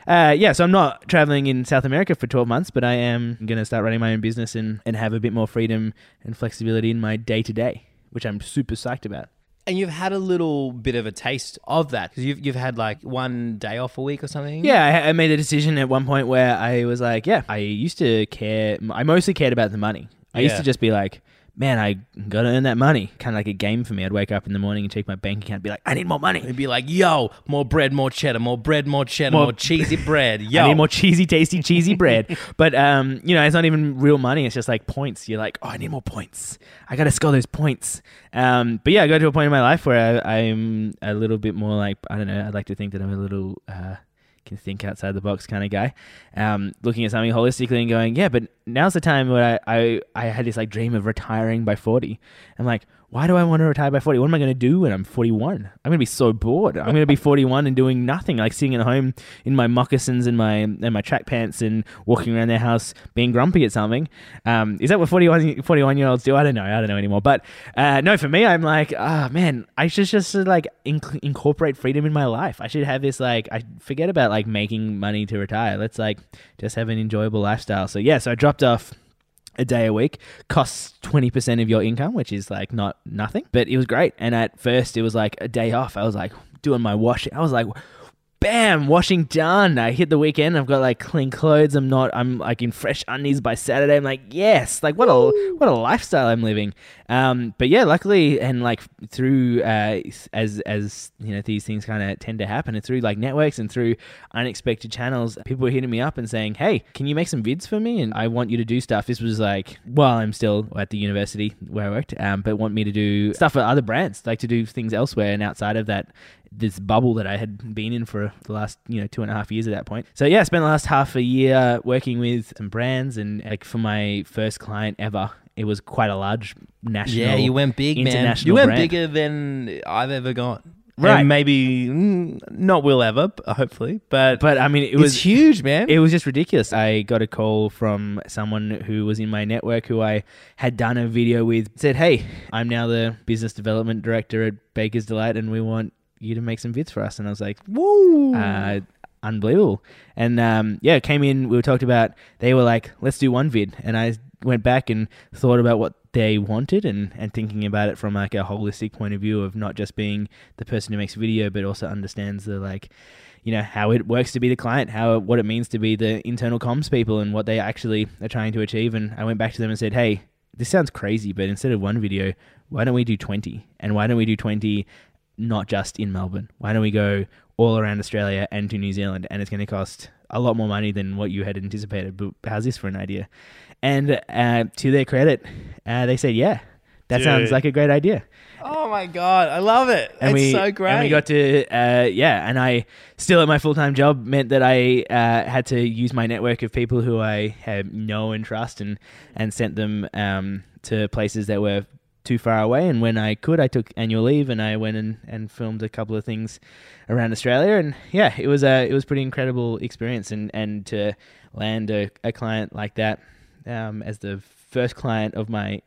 uh, yeah so i'm not traveling in south america for 12 months but i am going to start running my own business and, and have a bit more freedom and flexibility in my day to day which i'm super psyched about And you've had a little bit of a taste of that because you've you've had like one day off a week or something. Yeah, I, I made a decision at one point where I was like, yeah, I used to care. I mostly cared about the money. I used Yeah. to just be like, man, I gotta earn that money. Kind of like a game for me. I'd wake up in the morning and check my bank account, and be like, I need more money. It'd be like, yo, more bread, more cheddar, more bread, more cheddar, More- more, cheesy bread. Yo, I need more cheesy, tasty, cheesy bread. But um, you know, it's not even real money. It's just like points. You're like, oh, I need more points. I gotta score those points. Um, but yeah, I got to a point in my life where I, I'm a little bit more like I don't know. I'd like to think that I'm a little uh, can think outside the box kind of guy. Um, looking at something holistically and going, yeah, but now's the time where I, I I had this like dream of retiring by 40. I'm like. Why do I want to retire by 40? What am I going to do when I'm 41? I'm going to be so bored. I'm going to be 41 and doing nothing, like sitting at home in my moccasins and my and my track pants and walking around their house being grumpy at something. Um, is that what 41, 41 year olds do? I don't know. I don't know anymore. But uh, no, for me, I'm like, ah, man, I should just like inc- incorporate freedom in my life. I should have this like, I forget about like making money to retire. Let's like just have an enjoyable lifestyle. So yeah, so I dropped off a day a week costs 20% of your income which is like not nothing. But it was great. And at first it was like a day off. I was like doing my washing. I was like bam, washing done. I hit the weekend. I've got like clean clothes. I'm not. I'm like in fresh undies by Saturday. I'm like, yes, like what a what a lifestyle I'm living. Um, but yeah, luckily and like through uh, as as you know these things kind of tend to happen, and through like networks and through unexpected channels, people were hitting me up and saying, hey, can you make some vids for me? And I want you to do stuff. This was like while I'm still at the university where I worked, um, but want me to do stuff for other brands, like to do things elsewhere and outside of that this bubble that I had been in for the last you know two and a half years at that point. So yeah, I spent the last half a year working with some brands, and like for my first client ever, it was quite a large national. Yeah, you went big, man. You went brand. bigger than I've ever gone. Right. And maybe mm, not will ever, hopefully, but But I mean, it was huge, man. It was just ridiculous. I got a call from someone who was in my network who I had done a video with. Said, "Hey, I'm now the business development director at Baker's Delight, and we want you to make some vids for us." And I was like, Woo! uh, unbelievable. And um, yeah, came in. We were talked about. They were like, "Let's do one vid," and I went back and thought about what they wanted and, and thinking about it from like a holistic point of view of not just being the person who makes video but also understands the like you know how it works to be the client how what it means to be the internal comms people and what they actually are trying to achieve and i went back to them and said hey this sounds crazy but instead of one video why don't we do 20 and why don't we do 20 not just in melbourne. Why don't we go all around australia and to new zealand and it's going to cost a lot more money than what you had anticipated. But how's this for an idea? And uh, to their credit uh, they said yeah that sounds like a great idea. Oh my god, I love it. and it's we so great. And we got to uh, yeah, and I still at my full time job meant that I uh, had to use my network of people who I had know and trust, and and sent them um, to places that were too far away. And when I could, I took annual leave and I went and, and filmed a couple of things around Australia. And yeah, it was a it was a pretty incredible experience, and and to land a, a client like that um, as the first client of my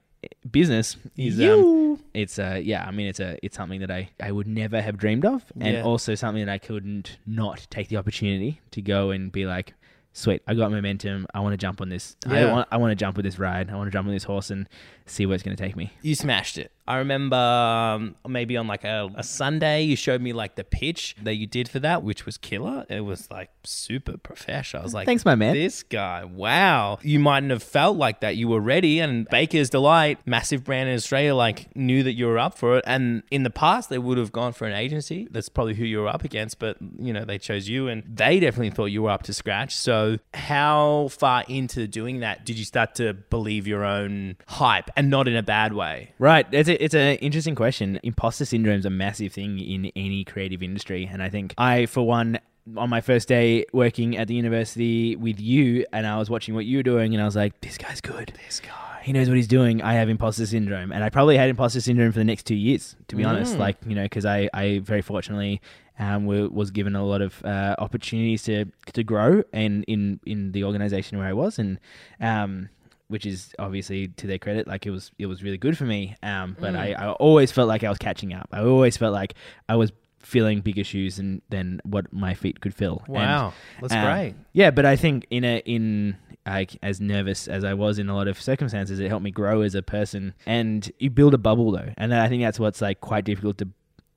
business is um, it's uh yeah i mean it's a it's something that i i would never have dreamed of and Yeah. also something that i couldn't not take the opportunity to go and be like sweet i got momentum i want to jump on this i want i want to jump with this ride i want to jump on this horse and see where it's going to take me you smashed it. I remember um, maybe on like a, a Sunday, you showed me like the pitch that you did for that, which was killer. It was like super professional. I was like, Thanks, my man. This guy, wow. You mightn't have felt like that. You were ready, and Baker's Delight, massive brand in Australia, like knew that you were up for it. And in the past, they would have gone for an agency. That's probably who you were up against, but you know they chose you, and they definitely thought you were up to scratch. So, how far into doing that did you start to believe your own hype, and not in a bad way? Right. It's a, it's an interesting question. Imposter syndrome is a massive thing in any creative industry. And I think I, for one, on my first day working at the university with you, and I was watching what you were doing, and I was like, this guy's good. This guy. He knows what he's doing. I have imposter syndrome. And I probably had imposter syndrome for the next two years, to be honest. Like, you know, because I, I very fortunately um, was given a lot of uh, opportunities to, to grow and in, in the organization where I was. And, um, which is obviously to their credit. Like it was, it was really good for me. Um, but I, I always felt like I was catching up. I always felt like I was filling bigger shoes than, than what my feet could fill. And, Wow, that's um, great. Yeah, but I think in a in like as nervous as I was in a lot of circumstances, it helped me grow as a person. And you build a bubble though, and I think that's what's like quite difficult to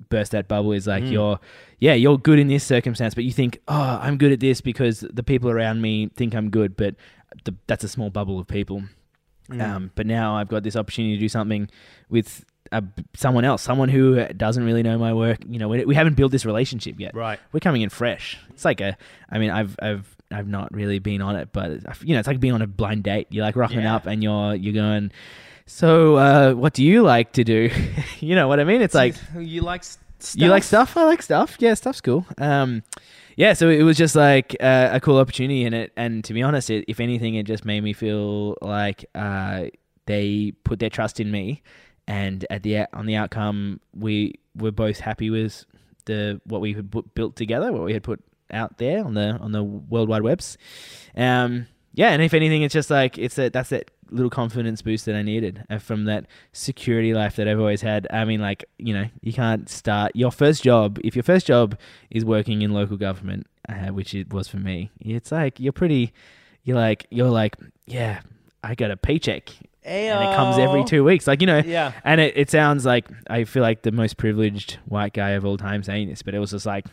burst that bubble. Is like you're yeah you're good in this circumstance, but you think oh I'm good at this because the people around me think I'm good, but the, that's a small bubble of people. Um, but now I've got this opportunity to do something with uh, someone else, someone who doesn't really know my work. You know, we, we haven't built this relationship yet. Right. We're coming in fresh. It's like a, I mean, I've, I've, I've not really been on it, but you know, it's like being on a blind date. You're like rocking Yeah. up and you're, you're going, so, uh, what do you like to do? you know what I mean? It's like, you like stuff. you like stuff? I like stuff. Yeah, stuff's cool. Um, yeah, so it was just like uh, a cool opportunity in it, and to be honest, it, if anything, it just made me feel like uh, they put their trust in me, and at the on the outcome, we were both happy with the what we had bu- built together, what we had put out there on the on the world wide webs. Um, yeah, and if anything, it's just like it's that that's that little confidence boost that I needed uh, from that security life that I've always had. I mean, like you know, you can't start your first job if your first job is working in local government, uh, which it was for me. It's like you're pretty, you're like you're like yeah, I got a paycheck. And it comes every two weeks, like you know, Yeah. and it, it sounds like I feel like the most privileged white guy of all time saying this, but it was just like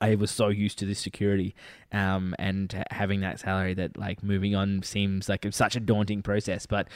I was so used to this security um, and having that salary that like moving on seems like such a daunting process. But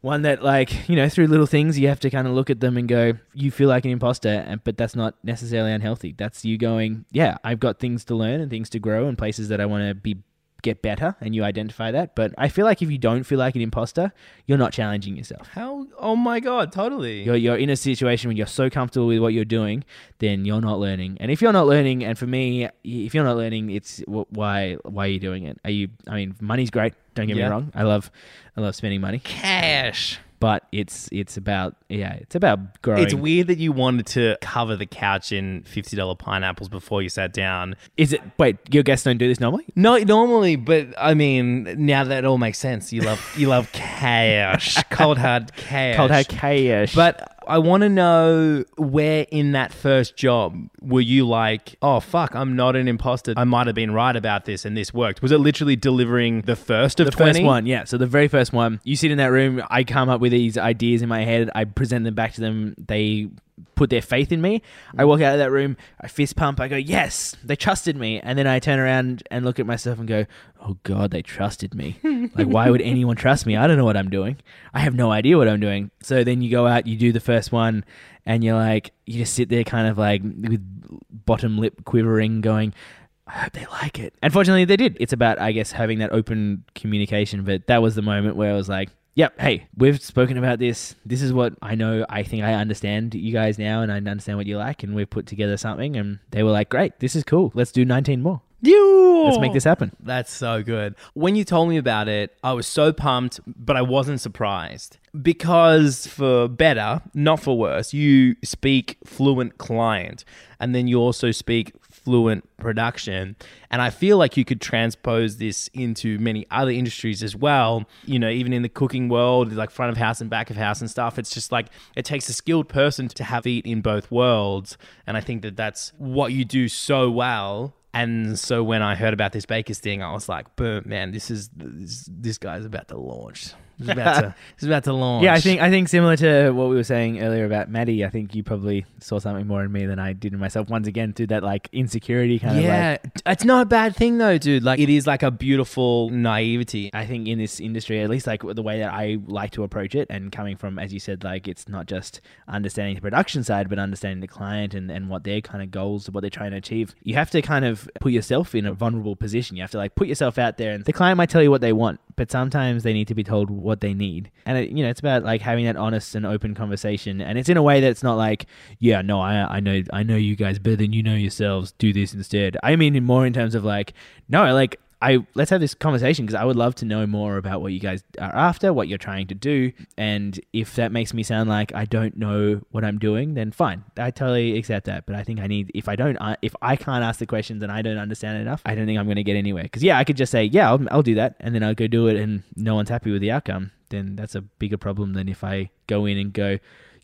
one that like you know through little things you have to kind of look at them and go you feel like an imposter and but that's not necessarily unhealthy that's you going yeah i've got things to learn and things to grow and places that i want to be get better and you identify that but i feel like if you don't feel like an imposter you're not challenging yourself How? Oh my god, totally. you're, you're in a situation when you're so comfortable with what you're doing then you're not learning and if you're not learning and for me if you're not learning it's wh- why why are you doing it are you i mean money's great don't get Yeah. me wrong i love i love spending money Cash. But it's it's about yeah it's about growing It's weird that you wanted to cover the couch in fifty dollar pineapples before you sat down. is it wait your guests don't do this normally No, normally, but I mean, now that all makes sense. You love you love cash, cold hard cash, cold hard cash But I want to know where in that first job were you like, oh fuck, I'm not an imposter. I might have been right about this, and this worked. Was it literally delivering the first of the 20? first one yeah so the very first one you sit in that room i come up with these ideas in my head i present them back to them they put their faith in me i mm. walk out of that room i fist pump i go yes they trusted me and then i turn around and look at myself and go oh god they trusted me like why would anyone trust me i don't know what i'm doing i have no idea what i'm doing so then you go out you do the first one and you're like you just sit there kind of like with bottom lip quivering going I hope they like it. Unfortunately, they did. It's about, I guess, having that open communication. But that was the moment where I was like, yep, hey, we've spoken about this. This is what I know. I think I understand you guys now and I understand what you like. And we've put together something. And they were like, great, this is cool. Let's do 19 more. Let's make this happen. That's so good. When you told me about it, I was so pumped, but I wasn't surprised. Because for better, not for worse, you speak fluent client and then you also speak fluent production. And I feel like you could transpose this into many other industries as well. You know, even in the cooking world, like front of house and back of house and stuff, it's just like it takes a skilled person to have feet in both worlds. And I think that that's what you do so well. And so when I heard about this Baker's thing, I was like, "Boom, man! This is this, this guy's about to launch. He's about to about to launch." Yeah, I think I think similar to what we were saying earlier about Maddie, I think you probably saw something more in me than I did in myself. Once again, through that like insecurity kind of like Yeah, it's not a bad thing though, dude. Like it is like a beautiful naivety. I think in this industry, at least like the way that I like to approach it, and coming from, as you said, like it's not just understanding the production side, but understanding the client and, and what their kind of goals, what they're trying to achieve. You have to kind of put yourself in a vulnerable position. You have to like put yourself out there, and the client might tell you what they want, but sometimes they need to be told what they need. And it, you know, it's about like having that honest and open conversation, and it's in a way that's not like, yeah, no, I I know I know you guys better than you know yourselves. Do this instead. I mean, more in terms of like, no, like I let's have this conversation because I would love to know more about what you guys are after, what you're trying to do, and if that makes me sound like I don't know what I'm doing, then fine, I totally accept that. But I think I need if I don't if I can't ask the questions and I don't understand enough, I don't think I'm going to get anywhere. Because yeah, I could just say yeah, I'll, I'll do that, and then I'll go do it, and no one's happy with the outcome. Then that's a bigger problem than if I go in and go.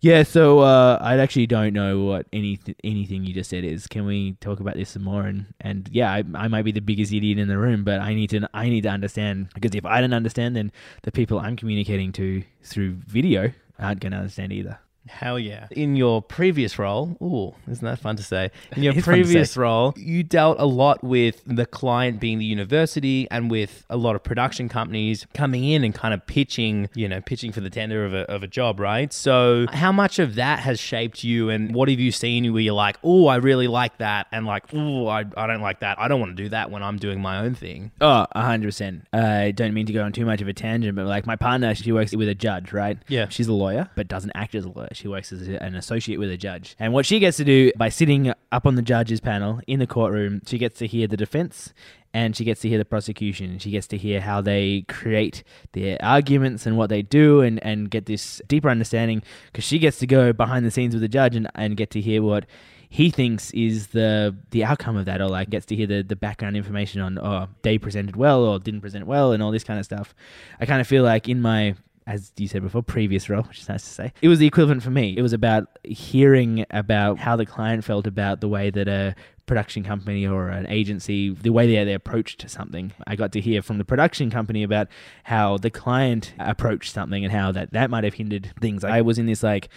Yeah, so uh, I actually don't know what any anything you just said is. Can we talk about this some more? And and yeah, I, I might be the biggest idiot in the room, but I need to I need to understand because if I don't understand, then the people I'm communicating to through video aren't going to understand either. Hell yeah. In your previous role, ooh, isn't that fun to say? In your It's fun to previous role, you dealt a lot with the client being the university and with a lot of production companies coming in and kind of pitching, you know, pitching for the tender of a, of a job, right? So, how much of that has shaped you and what have you seen where you're like, oh, I really like that? And like, oh, I, I don't like that. I don't want to do that when I'm doing my own thing. Oh, hundred percent. I don't mean to go on too much of a tangent, but like my partner, she works with a judge, right? Yeah. She's a lawyer, but doesn't act as a lawyer. She works as an associate with a judge. And what she gets to do by sitting up on the judge's panel in the courtroom, she gets to hear the defense and she gets to hear the prosecution she gets to hear how they create their arguments and what they do and, and get this deeper understanding because she gets to go behind the scenes with the judge and, and get to hear what he thinks is the the outcome of that or like gets to hear the, the background information on oh they presented well or didn't present well and all this kind of stuff i kind of feel like in my as you said before previous role which is nice to say it was the equivalent for me it was about hearing about how the client felt about the way that a production company or an agency the way they, they approached something i got to hear from the production company about how the client approached something and how that that might have hindered things i was in this like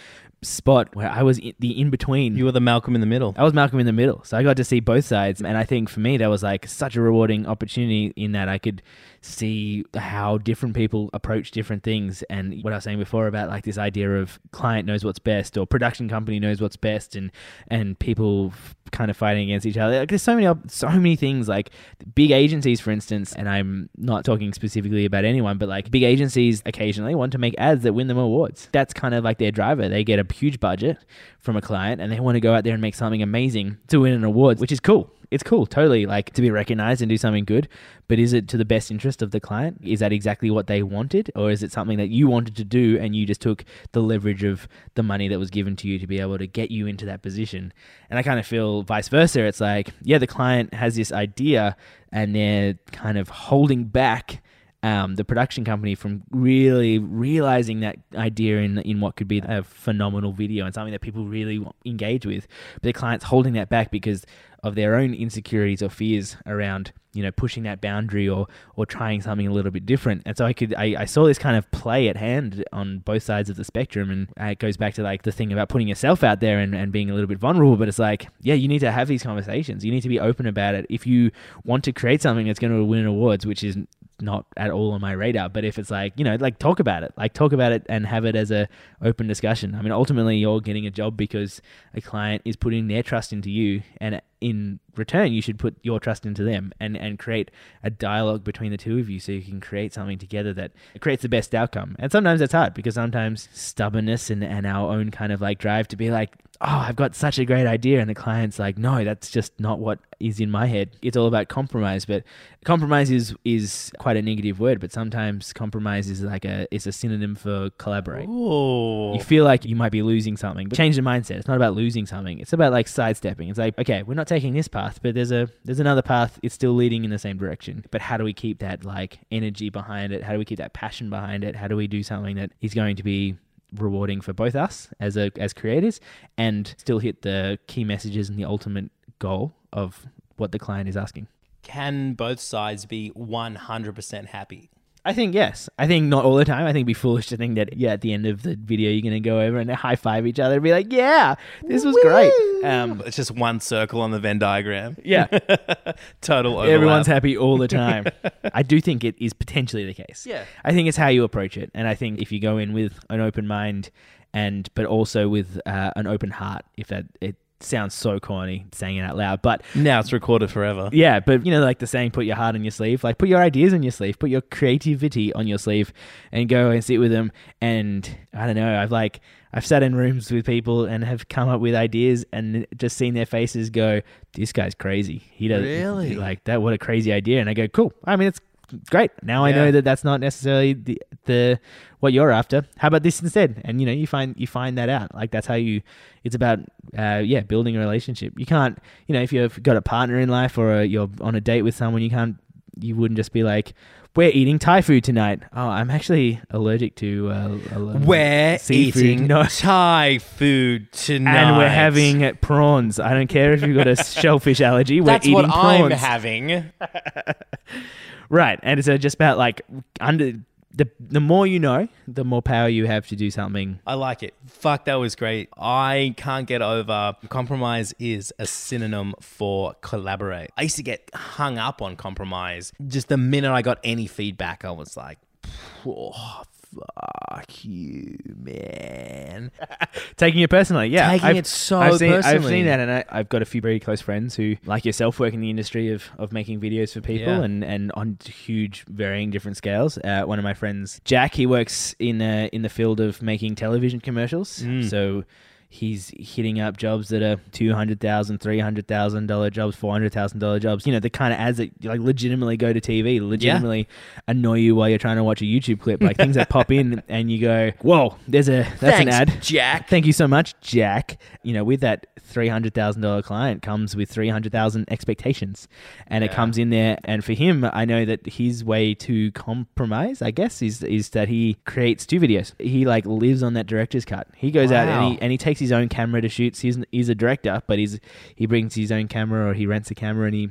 spot where I was in the in between. You were the Malcolm in the middle. I was Malcolm in the middle. So I got to see both sides. And I think for me, that was like such a rewarding opportunity in that I could see how different people approach different things. And what I was saying before about like this idea of client knows what's best or production company knows what's best and, and people kind of fighting against each other. Like there's so many, so many things like big agencies, for instance, and I'm not talking specifically about anyone, but like big agencies occasionally want to make ads that win them awards. That's kind of like their driver. They get a huge budget from a client and they want to go out there and make something amazing to win an award, which is cool. It's cool, totally, like to be recognized and do something good. But is it to the best interest of the client? Is that exactly what they wanted? Or is it something that you wanted to do and you just took the leverage of the money that was given to you to be able to get you into that position? And I kind of feel vice versa. It's like, yeah, the client has this idea and they're kind of holding back um, the production company from really realizing that idea in in what could be a phenomenal video and something that people really engage with. But their clients holding that back because of their own insecurities or fears around you know pushing that boundary or or trying something a little bit different. And so i could i, I saw this kind of play at hand on both sides of the spectrum and uh, it goes back to like the thing about putting yourself out there and, and being a little bit vulnerable but it's like yeah you need to have these conversations. You need to be open about it. If you want to create something that's going to win awards which is not at all on my radar but if it's like you know like talk about it like talk about it and have it as a open discussion. I mean ultimately you're getting a job because a client is putting their trust into you and in return you should put your trust into them and and create a dialogue between the two of you so you can create something together that creates the best outcome. And sometimes that's hard because sometimes stubbornness and, and our own kind of like drive to be like oh, I've got such a great idea. And the client's like, no, that's just not what is in my head. It's all about compromise. But compromise is, is quite a negative word, but sometimes compromise is like a, it's a synonym for collaborate. Ooh. You feel like you might be losing something, but change the mindset. It's not about losing something. It's about like sidestepping. It's like, okay, we're not taking this path, but there's a, there's another path. It's still leading in the same direction. But how do we keep that like energy behind it? How do we keep that passion behind it? How do we do something that is going to be rewarding for both us as a as creators and still hit the key messages and the ultimate goal of what the client is asking. Can both sides be 100% happy? I think yes. I think not all the time. I think it'd be foolish to think that yeah, at the end of the video you're gonna go over and high five each other and be like, yeah, this was great. Um, It's just one circle on the Venn diagram. yeah, Total overlap. everyone's happy all the time. I do think it is potentially the case. Yeah. I think it's how you approach it, and I think if you go in with an open mind and but also with uh, an open heart, if that it sounds so corny saying it out loud, but Now it's recorded forever. yeah, but you know, like the saying, put your heart on your sleeve. Like, put your ideas on your sleeve, put your creativity on your sleeve, and go and sit with them. And I don't know, I've like, I've sat in rooms with people and have come up with ideas and just seen their faces go, "This guy's crazy." He does Really? like that. What a crazy idea! And I go, "Cool." I mean, it's great. Now I know that that's not necessarily the the what you're after. How about this instead? And you know, you find you find that out. Like that's how you. It's about uh, yeah, building a relationship. You can't, you know, if you've got a partner in life or a, you're on a date with someone, you can't. You wouldn't just be like, "We're eating Thai food tonight." Oh, I'm actually allergic to. Uh, a lot of We're seafood. eating No. Thai food tonight. And we're having prawns. I don't care if you've got a shellfish allergy. We're That's eating what I'm having. Right, and it's uh, just about like under the the more you know, the more power you have to do something. I like it. Fuck, that was great. I can't get over compromise is a synonym for collaborate. I used to get hung up on compromise. Just the minute I got any feedback, I was like, oh, fuck you, man. Taking it personally, yeah. Taking I've- it so I've seen, I've seen that, and I, I've got a few very close friends who, like yourself, work in the industry of, of making videos for people, Yeah. and, and on huge, varying different scales. Uh, one of my friends, Jack, he works in uh, in the field of making television commercials. Mm. So he's hitting up jobs that are two hundred thousand, three hundred thousand dollar $300,000 jobs, four hundred thousand dollar jobs. You know, the kind of ads that like legitimately go to TV, legitimately annoy you while you're trying to watch a YouTube clip, like things that pop in and you go, "Whoa, there's a that's an ad." Jack. Thank you so much, Jack. You know, with that three hundred thousand dollar client comes with three hundred thousand expectations, and it comes in there. And for him, I know that his way to compromise, I guess, is is that he creates two videos. He like lives on that director's cut. He goes out and he and he takes his own camera to shoot. He's he's a director, but he's he brings his own camera or he rents a camera and he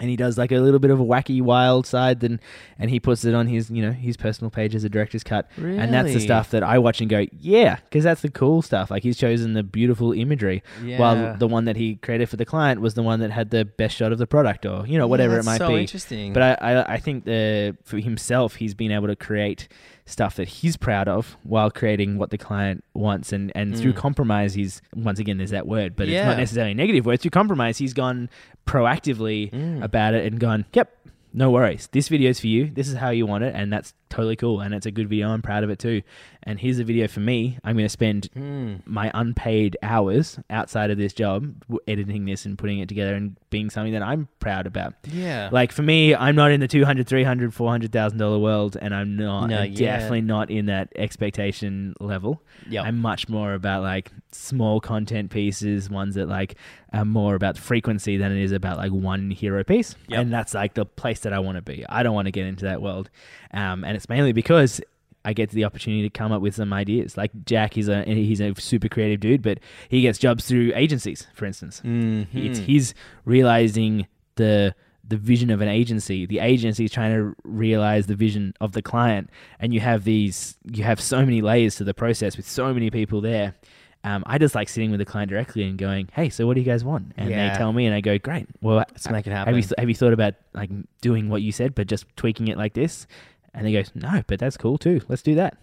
and he does like a little bit of a wacky wild side then and he puts it on his you know his personal page as a director's cut really? and that's the stuff that i watch and go yeah because that's the cool stuff like he's chosen the beautiful imagery Yeah. while the one that he created for the client was the one that had the best shot of the product or you know whatever it that's might so be interesting. but I, I, I think the for himself, he's been able to create stuff that he's proud of while creating what the client wants, and and through Mm. compromise, he's once again there's that word, but it's not necessarily a negative word. Through compromise, he's gone proactively Mm. about it and gone, yep. No worries. This video is for you. This is how you want it, and that's totally cool. And it's a good video. I'm proud of it too. And here's a video for me. I'm going to spend Mm. my unpaid hours outside of this job editing this and putting it together and being something that I'm proud about. Yeah. Like for me, I'm not in the 200, 300, 400,000 dollar world and I'm not No, I'm yeah. definitely not in that expectation level. Yep. I'm much more about like small content pieces, ones that like are more about frequency than it is about like one hero piece. Yep. And that's like the place that I want to be. I don't want to get into that world. Um, and it's mainly because I get the opportunity to come up with some ideas. Like Jack, he's a he's a super creative dude, but he gets jobs through agencies, for instance. Mhm. It's his realizing the the vision of an agency. The agency is trying to realize the vision of the client, and you have these you have so many layers to the process with so many people there. Um, I just like sitting with the client directly and going, "Hey, so what do you guys want?" And Yeah. they tell me, and I go, "Great. Well, Let's make it happen." have you th- have you thought about like doing what you said, but just tweaking it like this?" And he goes, "No, but that's cool too. Let's do that."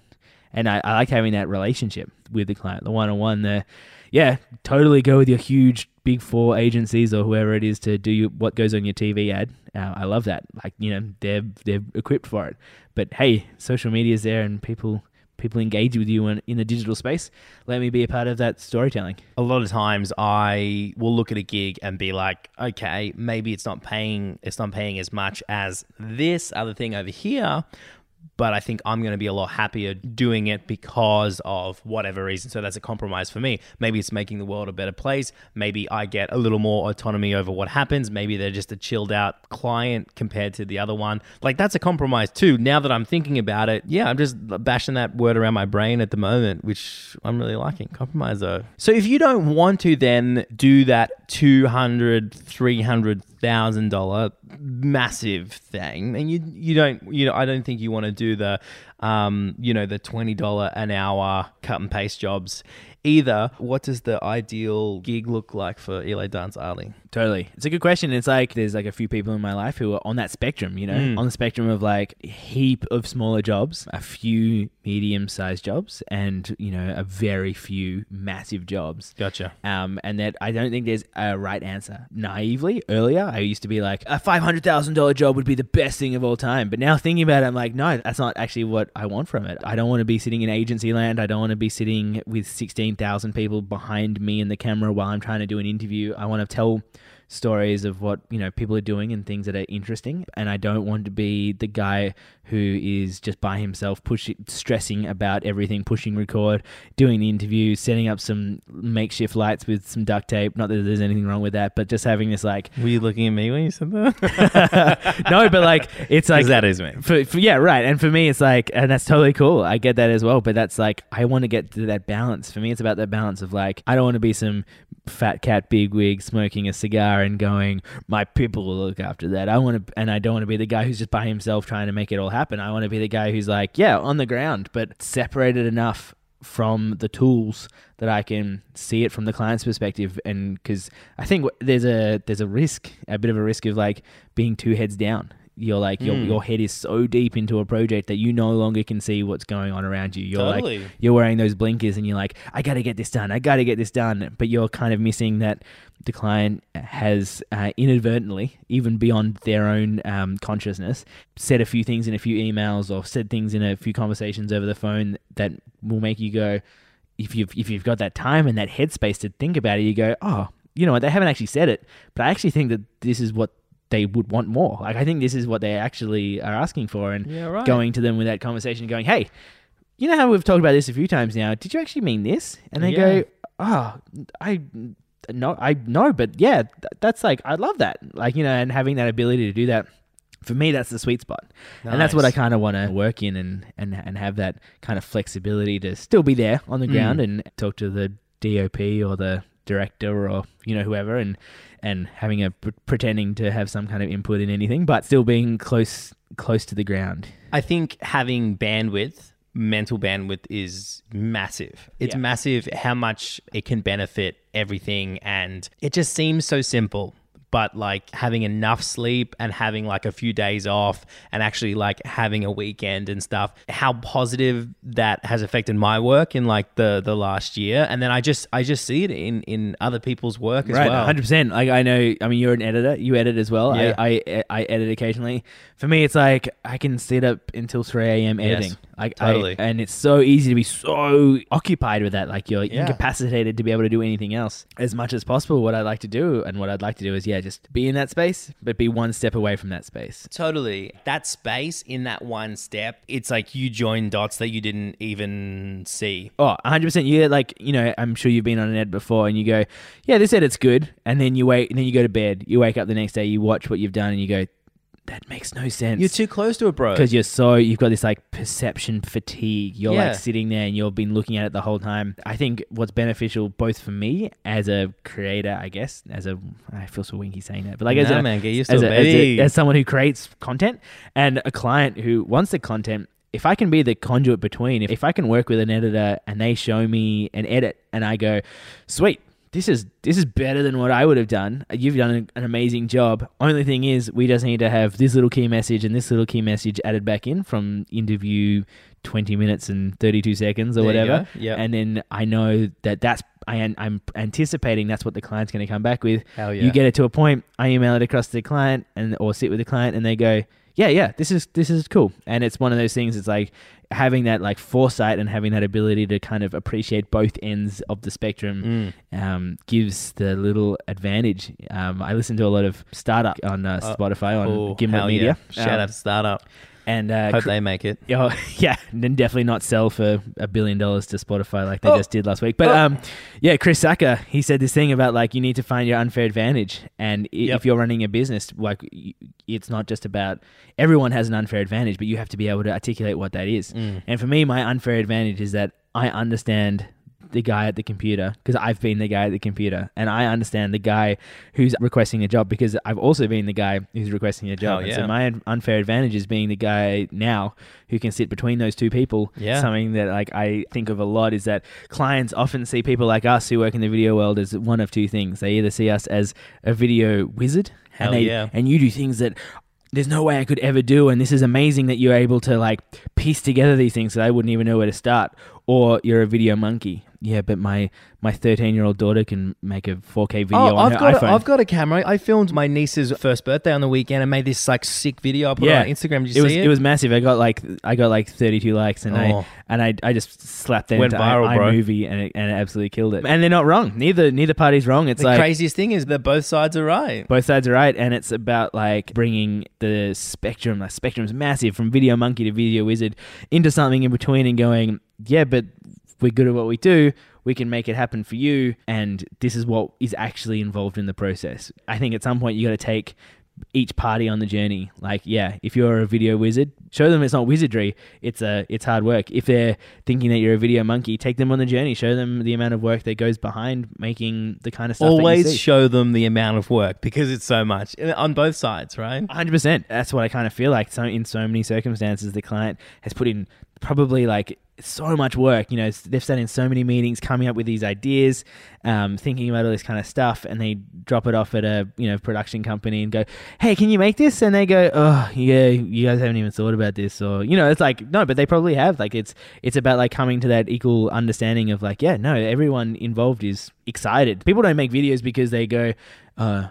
And I, I like having that relationship with the client, the one on one. The yeah, totally go with your huge big four agencies or whoever it is to do you, what goes on your TV ad. Uh, I love that. Like you know, they're they're equipped for it. But hey, social media is there, and people people engage with you in, in the digital space. Let me be a part of that storytelling. a lot of times I will look at a gig and be like, okay, maybe it's not paying it's not paying as much as this other thing over here, but I think I'm going to be a lot happier doing it because of whatever reason. So that's a compromise for me. Maybe it's making the world a better place. Maybe I get a little more autonomy over what happens. Maybe they're just a chilled out client compared to the other one. Like that's a compromise too. Now that I'm thinking about it, yeah, I'm just bashing that word around my brain at the moment, which I'm really liking. Compromise though. So if you don't want to then do that 200, 300 thousand dollar massive thing and you you don't you know I don't think you want to do the um you know the twenty dollar an hour cut and paste jobs either what does the ideal gig look like for Eli Dance Ali Totally. It's a good question. It's like there's like a few people in my life who are on that spectrum, you know, Mm. on the spectrum of like a heap of smaller jobs, a few medium sized jobs, and, you know, a very few massive jobs. gotcha Um, and that I don't think there's a right answer. Naively, earlier, I used to be like, a $500,000 job would be the best thing of all time. But now thinking about it, I'm like, no, that's not actually what I want from it. I don't want to be sitting in agency land. I don't want to be sitting with 16,000 people behind me in the camera while I'm trying to do an interview. I want to tell stories of what you know people are doing and things that are interesting. And i don't want to be the guy who is just by himself pushing stressing about everything pushing record doing the interview setting up some makeshift lights with some duct tape. Not that there's anything wrong with that but just having this like were you looking at me when you said that? No but like it's like that is me. for, for yeah right. And for me it's like and that's totally cool. I get that as well. But that's like i want to get to that balance. For me it's about that balance of like i don't want to be some fat cat big wig smoking a cigar and going my people will look after that. I want to and i don't want to be the guy who's just by himself trying to make it all happen. I want to be the guy who's like yeah on the ground but separated enough from the tools that I can see it from the client's perspective. And because I think there's a there's a risk a bit of a risk of like being two heads down you're like your, Mm. your head is so deep into a project that you no longer can see what's going on around you you're Totally. like you're wearing those blinkers and you're like I got to get this done I got to get this done but you're kind of missing that the client has uh, inadvertently even beyond their own um, consciousness said a few things in a few emails or said things in a few conversations over the phone that will make you go if you've if you've got that time and that headspace to think about it you go oh you know what they haven't actually said it but I actually think that this is what they would want more. Like I think this is what they actually are asking for and yeah right. going to them with that conversation going hey you know how we've talked about this a few times now. Did you actually mean this? And they Yeah. go oh i no i know but yeah th- that's like i love that. Like you know and having that ability to do that for me that's the sweet spot. And that's what i kind of want to work in and, and and have that kind of flexibility to still be there on the Mm. ground and talk to the dop or the director or you know whoever and and having a pr- pretending to have some kind of input in anything but still being close close to the ground I think having bandwidth, mental bandwidth, is massive. It's Yeah. massive how much it can benefit everything. And it just seems so simple. But like having enough sleep and having like a few days off and actually like having a weekend and stuff, how positive that has affected my work in like the the last year. And then I just I just see it in in other people's work as right well. 100% like i know i mean you're an editor you edit as well Yeah. I, I i edit occasionally for me it's like i can sit up until 3 a.m editing Yes, like totally. I, and it's so easy to be so occupied with that like you're Yeah. incapacitated to be able to do anything else as much as possible what i'd like to do and what i'd like to do is yeah just be in that space but be one step away from that space Totally. That space in that one step, it's like you join dots that you didn't even see. Oh, 100%. You like, you know, I'm sure you've been on an ed before and you go, yeah, this edit's good. And then you wait, and then you go to bed. You wake up the next day, you watch what you've done, and you go, that makes no sense. You're too close to it, bro. because you're so you've got this like perception fatigue. You're Yeah. like sitting there and you've been looking at it the whole time. I think what's beneficial both for me as a creator, I guess, as a I feel so winky saying that, but like as a man, get used as, to a, as, a- as someone who creates content and a client who wants the content. If I can be the conduit between, if, if I can work with an editor and they show me an edit and I go, sweet, this is this is better than what I would have done. You've done an, amazing job. Only thing is, we just need to have this little key message and this little key message added back in from interview twenty minutes and thirty two seconds or There whatever. Yep. And then I know that that's I am, I'm anticipating that's what the client's going to come back with. Hell yeah. You get it to a point. I email it across to the client and or sit with the client, and they go, "Yeah, yeah, this is this is cool." And it's one of those things. It's like having that like foresight and having that ability to kind of appreciate both ends of the spectrum Mm. um, gives the little advantage. Um, I listen to a lot of startup on uh, Uh, Spotify on Oh, Gimlet hell Media. Yeah. Shout Um, out to startup. And uh, Hope cr- they make it. Oh, yeah, and then definitely not sell for a billion dollars to Spotify like they Oh. just did last week. But Oh. um, yeah, Chris Sacca, he said this thing about like you need to find your unfair advantage, and i- Yep. if you're running a business, like y- it's not just about everyone has an unfair advantage, but you have to be able to articulate what that is. Mm. And for me, my unfair advantage is that I understand the guy at the computer because I've been the guy at the computer and I understand the guy who's requesting a job because I've also been the guy who's requesting a job. Yeah. so my unfair advantage is being the guy now who can sit between those two people. Yeah. Something that like I think of a lot is that clients often see people like us who work in the video world as one of two things. They either see us as a video wizard Hell and they, yeah. and you do things that there's no way I could ever do, and this is amazing that you're able to like piece together these things that I wouldn't even know where to start. Or you're a video monkey. Yeah, but my my 13 year old daughter can make a 4K video Oh, on I've her got, iPhone. a, I've got a camera. I filmed my niece's first birthday on the weekend and made this like sick video. I put Yeah. it on Instagram. Did you it was see it? was massive. I got like I got like 32 likes, and Oh. I and I I just slapped that Went into viral, I, iMovie, and it, and it absolutely killed it. And they're not wrong. Neither neither party's wrong. It's the like craziest thing is that both sides are right. both sides are right and it's about like bringing the spectrum the spectrum's massive from video monkey to video wizard into something in between and going yeah but we're good at what we do we can make it happen for you and this is what is actually involved in the process i think at some point you got to take each party on the journey like yeah if you're a video wizard show them it's not wizardry it's a it's hard work if they're thinking that you're a video monkey take them on the journey show them the amount of work that goes behind making the kind of stuff Always show them the amount of work because it's so much on both sides, right? hundred percent. That's what I kind of feel like. So in so many circumstances, the client has put in probably like so much work. You know, they've sat in so many meetings, coming up with these ideas, um, thinking about all this kind of stuff, and they drop it off at a you know production company and go, "Hey, can you make this?" And they go, "Oh, yeah, you guys haven't even thought about this," or you know, it's like no, but they probably have. Like it's it's about like coming to that equal understanding of like, yeah, no, everyone involved is excited. People don't make videos because they go, uh,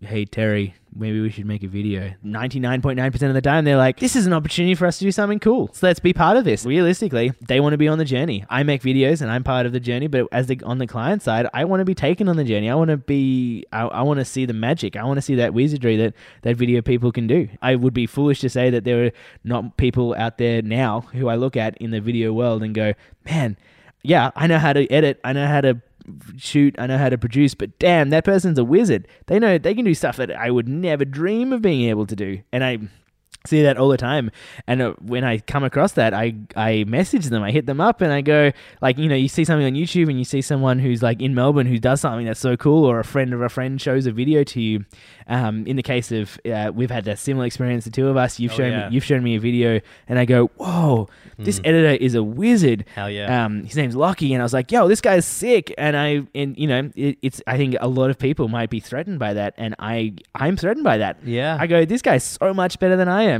hey Terry, maybe we should make a video. 99.9% of the time they're like, this is an opportunity for us to do something cool. So let's be part of this. Realistically, they want to be on the journey. I make videos and I'm part of the journey, but as the on the client side, I want to be taken on the journey. I want to be I, I want to see the magic. I want to see that wizardry that that video people can do. I would be foolish to say that there are not people out there now who I look at in the video world and go, "Man, yeah, I know how to edit. I know how to shoot. I know how to produce, but damn, that person's a wizard. They know they can do stuff that I would never dream of being able to do. And I see that all the time and uh, when i come across that i i message them i hit them up and i go like you know you see something on youtube and you see someone who's like in melbourne who does something that's so cool or a friend of a friend shows a video to you um, in the case of uh, we've had a similar experience the two of us you've Oh, shown yeah. me you've shown me a video and i go whoa this editor is a wizard Hell yeah. um, his name's Lockie, and I was like, "Yo, this guy's sick." And I, and you know, it, it's. I think a lot of people might be threatened by that, and I, I'm threatened by that. Yeah. I go, "This guy's so much better than I am."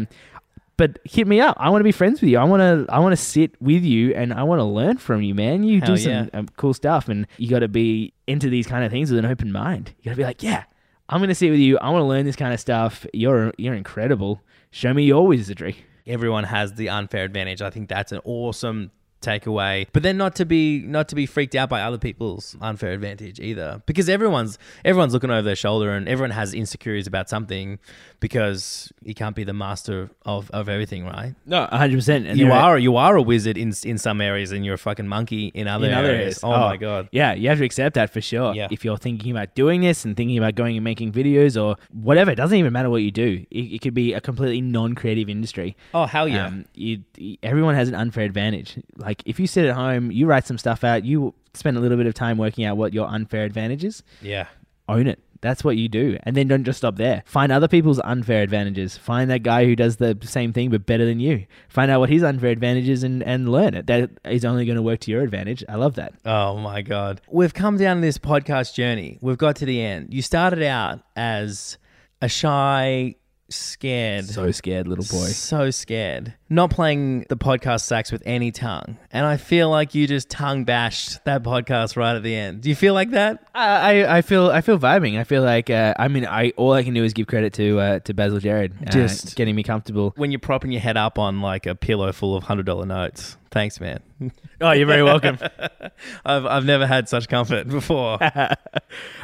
But hit me up. I want to be friends with you. I want to. I want to sit with you, and I want to learn from you, man. You Hell do some yeah. um, cool stuff, and you got to be into these kind of things with an open mind. You got to be like, "Yeah, I'm going to sit with you. I want to learn this kind of stuff. You're, you're incredible. Show me your wizardry." everyone has the unfair advantage. I think that's an awesome takeaway. But then not to be not to be freaked out by other people's unfair advantage either. Because everyone's everyone's looking over their shoulder and everyone has insecurities about something because you can't be the master of, of everything, right? No, 100. percent And you there are you are a wizard in in some areas and you're a fucking monkey in other, in other areas. areas. Oh, my god. Yeah, you have to accept that for sure. Yeah. If you're thinking about doing this and thinking about going and making videos or whatever, it doesn't even matter what you do. It, it could be a completely non-creative industry. Oh hell yeah. Um, you- everyone has an unfair advantage. Like if you sit at home, you write some stuff out, you spend a little bit of time working out what your unfair advantage is. yeah. Own it. That's what you do. And then don't just stop there. Find other people's unfair advantages. Find that guy who does the same thing but better than you. Find out what his unfair advantage is and, and learn it. That is only going to work to your advantage. I love that. Oh my god. We've come down this podcast journey. We've got to the end. You started out as a shy, scared, So scared, little boy. so scared, not playing the podcast sax with any tongue. And I feel like you just tongue bashed that podcast right at the end. Do you feel like that? I, I, I feel I feel vibing. I feel like uh, I mean I all I can do is give credit to uh, to Basil Gerard, uh, Just- getting me comfortable. When you're propping your head up on like a pillow full of hundred dollar notes. Thanks, man. Oh, you're very welcome. I've I've never had such comfort before. I,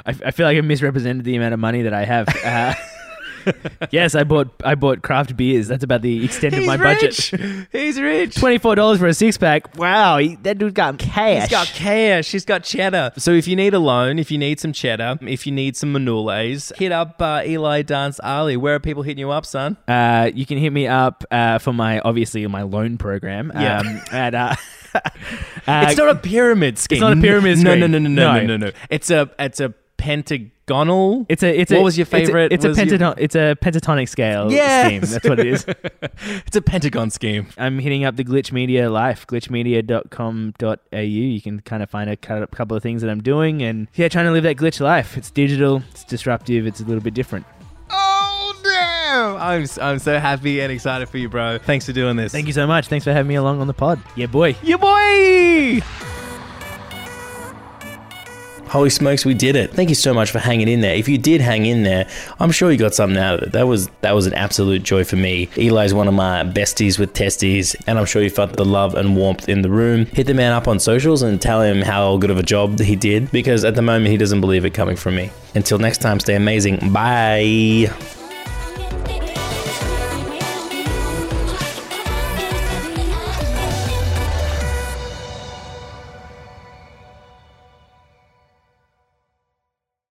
I feel like I misrepresented the amount of money that I have. Yes, I bought I bought craft beers. That's about the extent of my budget. He's rich. Twenty four dollars for a six pack. Wow, he, that dude got cash. He's got cash. She's got cheddar. So if you need a loan, if you need some cheddar, if you need some manules, hit up uh, Eli Dance Ali. Where are people hitting you up, son? Uh, you can hit me up uh, for my obviously my loan program. Yeah. Um, at uh, uh, it's not a pyramid scheme. It's not a pyramid No, no, scheme. no, no, no, No. no, no, no. It's a it's a pentagonal. It's a it's What a, was your it's a- favorite? It's a, your- it's a pentatonic scale Yes. scheme. That's what it is. it's a pentagon scheme. I'm hitting up the Glitch Media Life, glitchmedia.com.au. You can kind of find a couple of things that I'm doing and yeah, trying to live that glitch life. It's digital, it's disruptive, it's a little bit different. Oh damn! I'm I'm so happy and excited for you, bro. Thanks for doing this. Thank you so much. Thanks for having me along on the pod. Yeah, boy. Yeah, boy. Holy smokes, we did it. Thank you so much for hanging in there. If you did hang in there, I'm sure you got something out of it. That was that was an absolute joy for me. Eli's one of my besties with testes, and I'm sure you felt the love and warmth in the room. Hit the man up on socials and tell him how good of a job he did because at the moment he doesn't believe it coming from me. Until next time, stay amazing. Bye.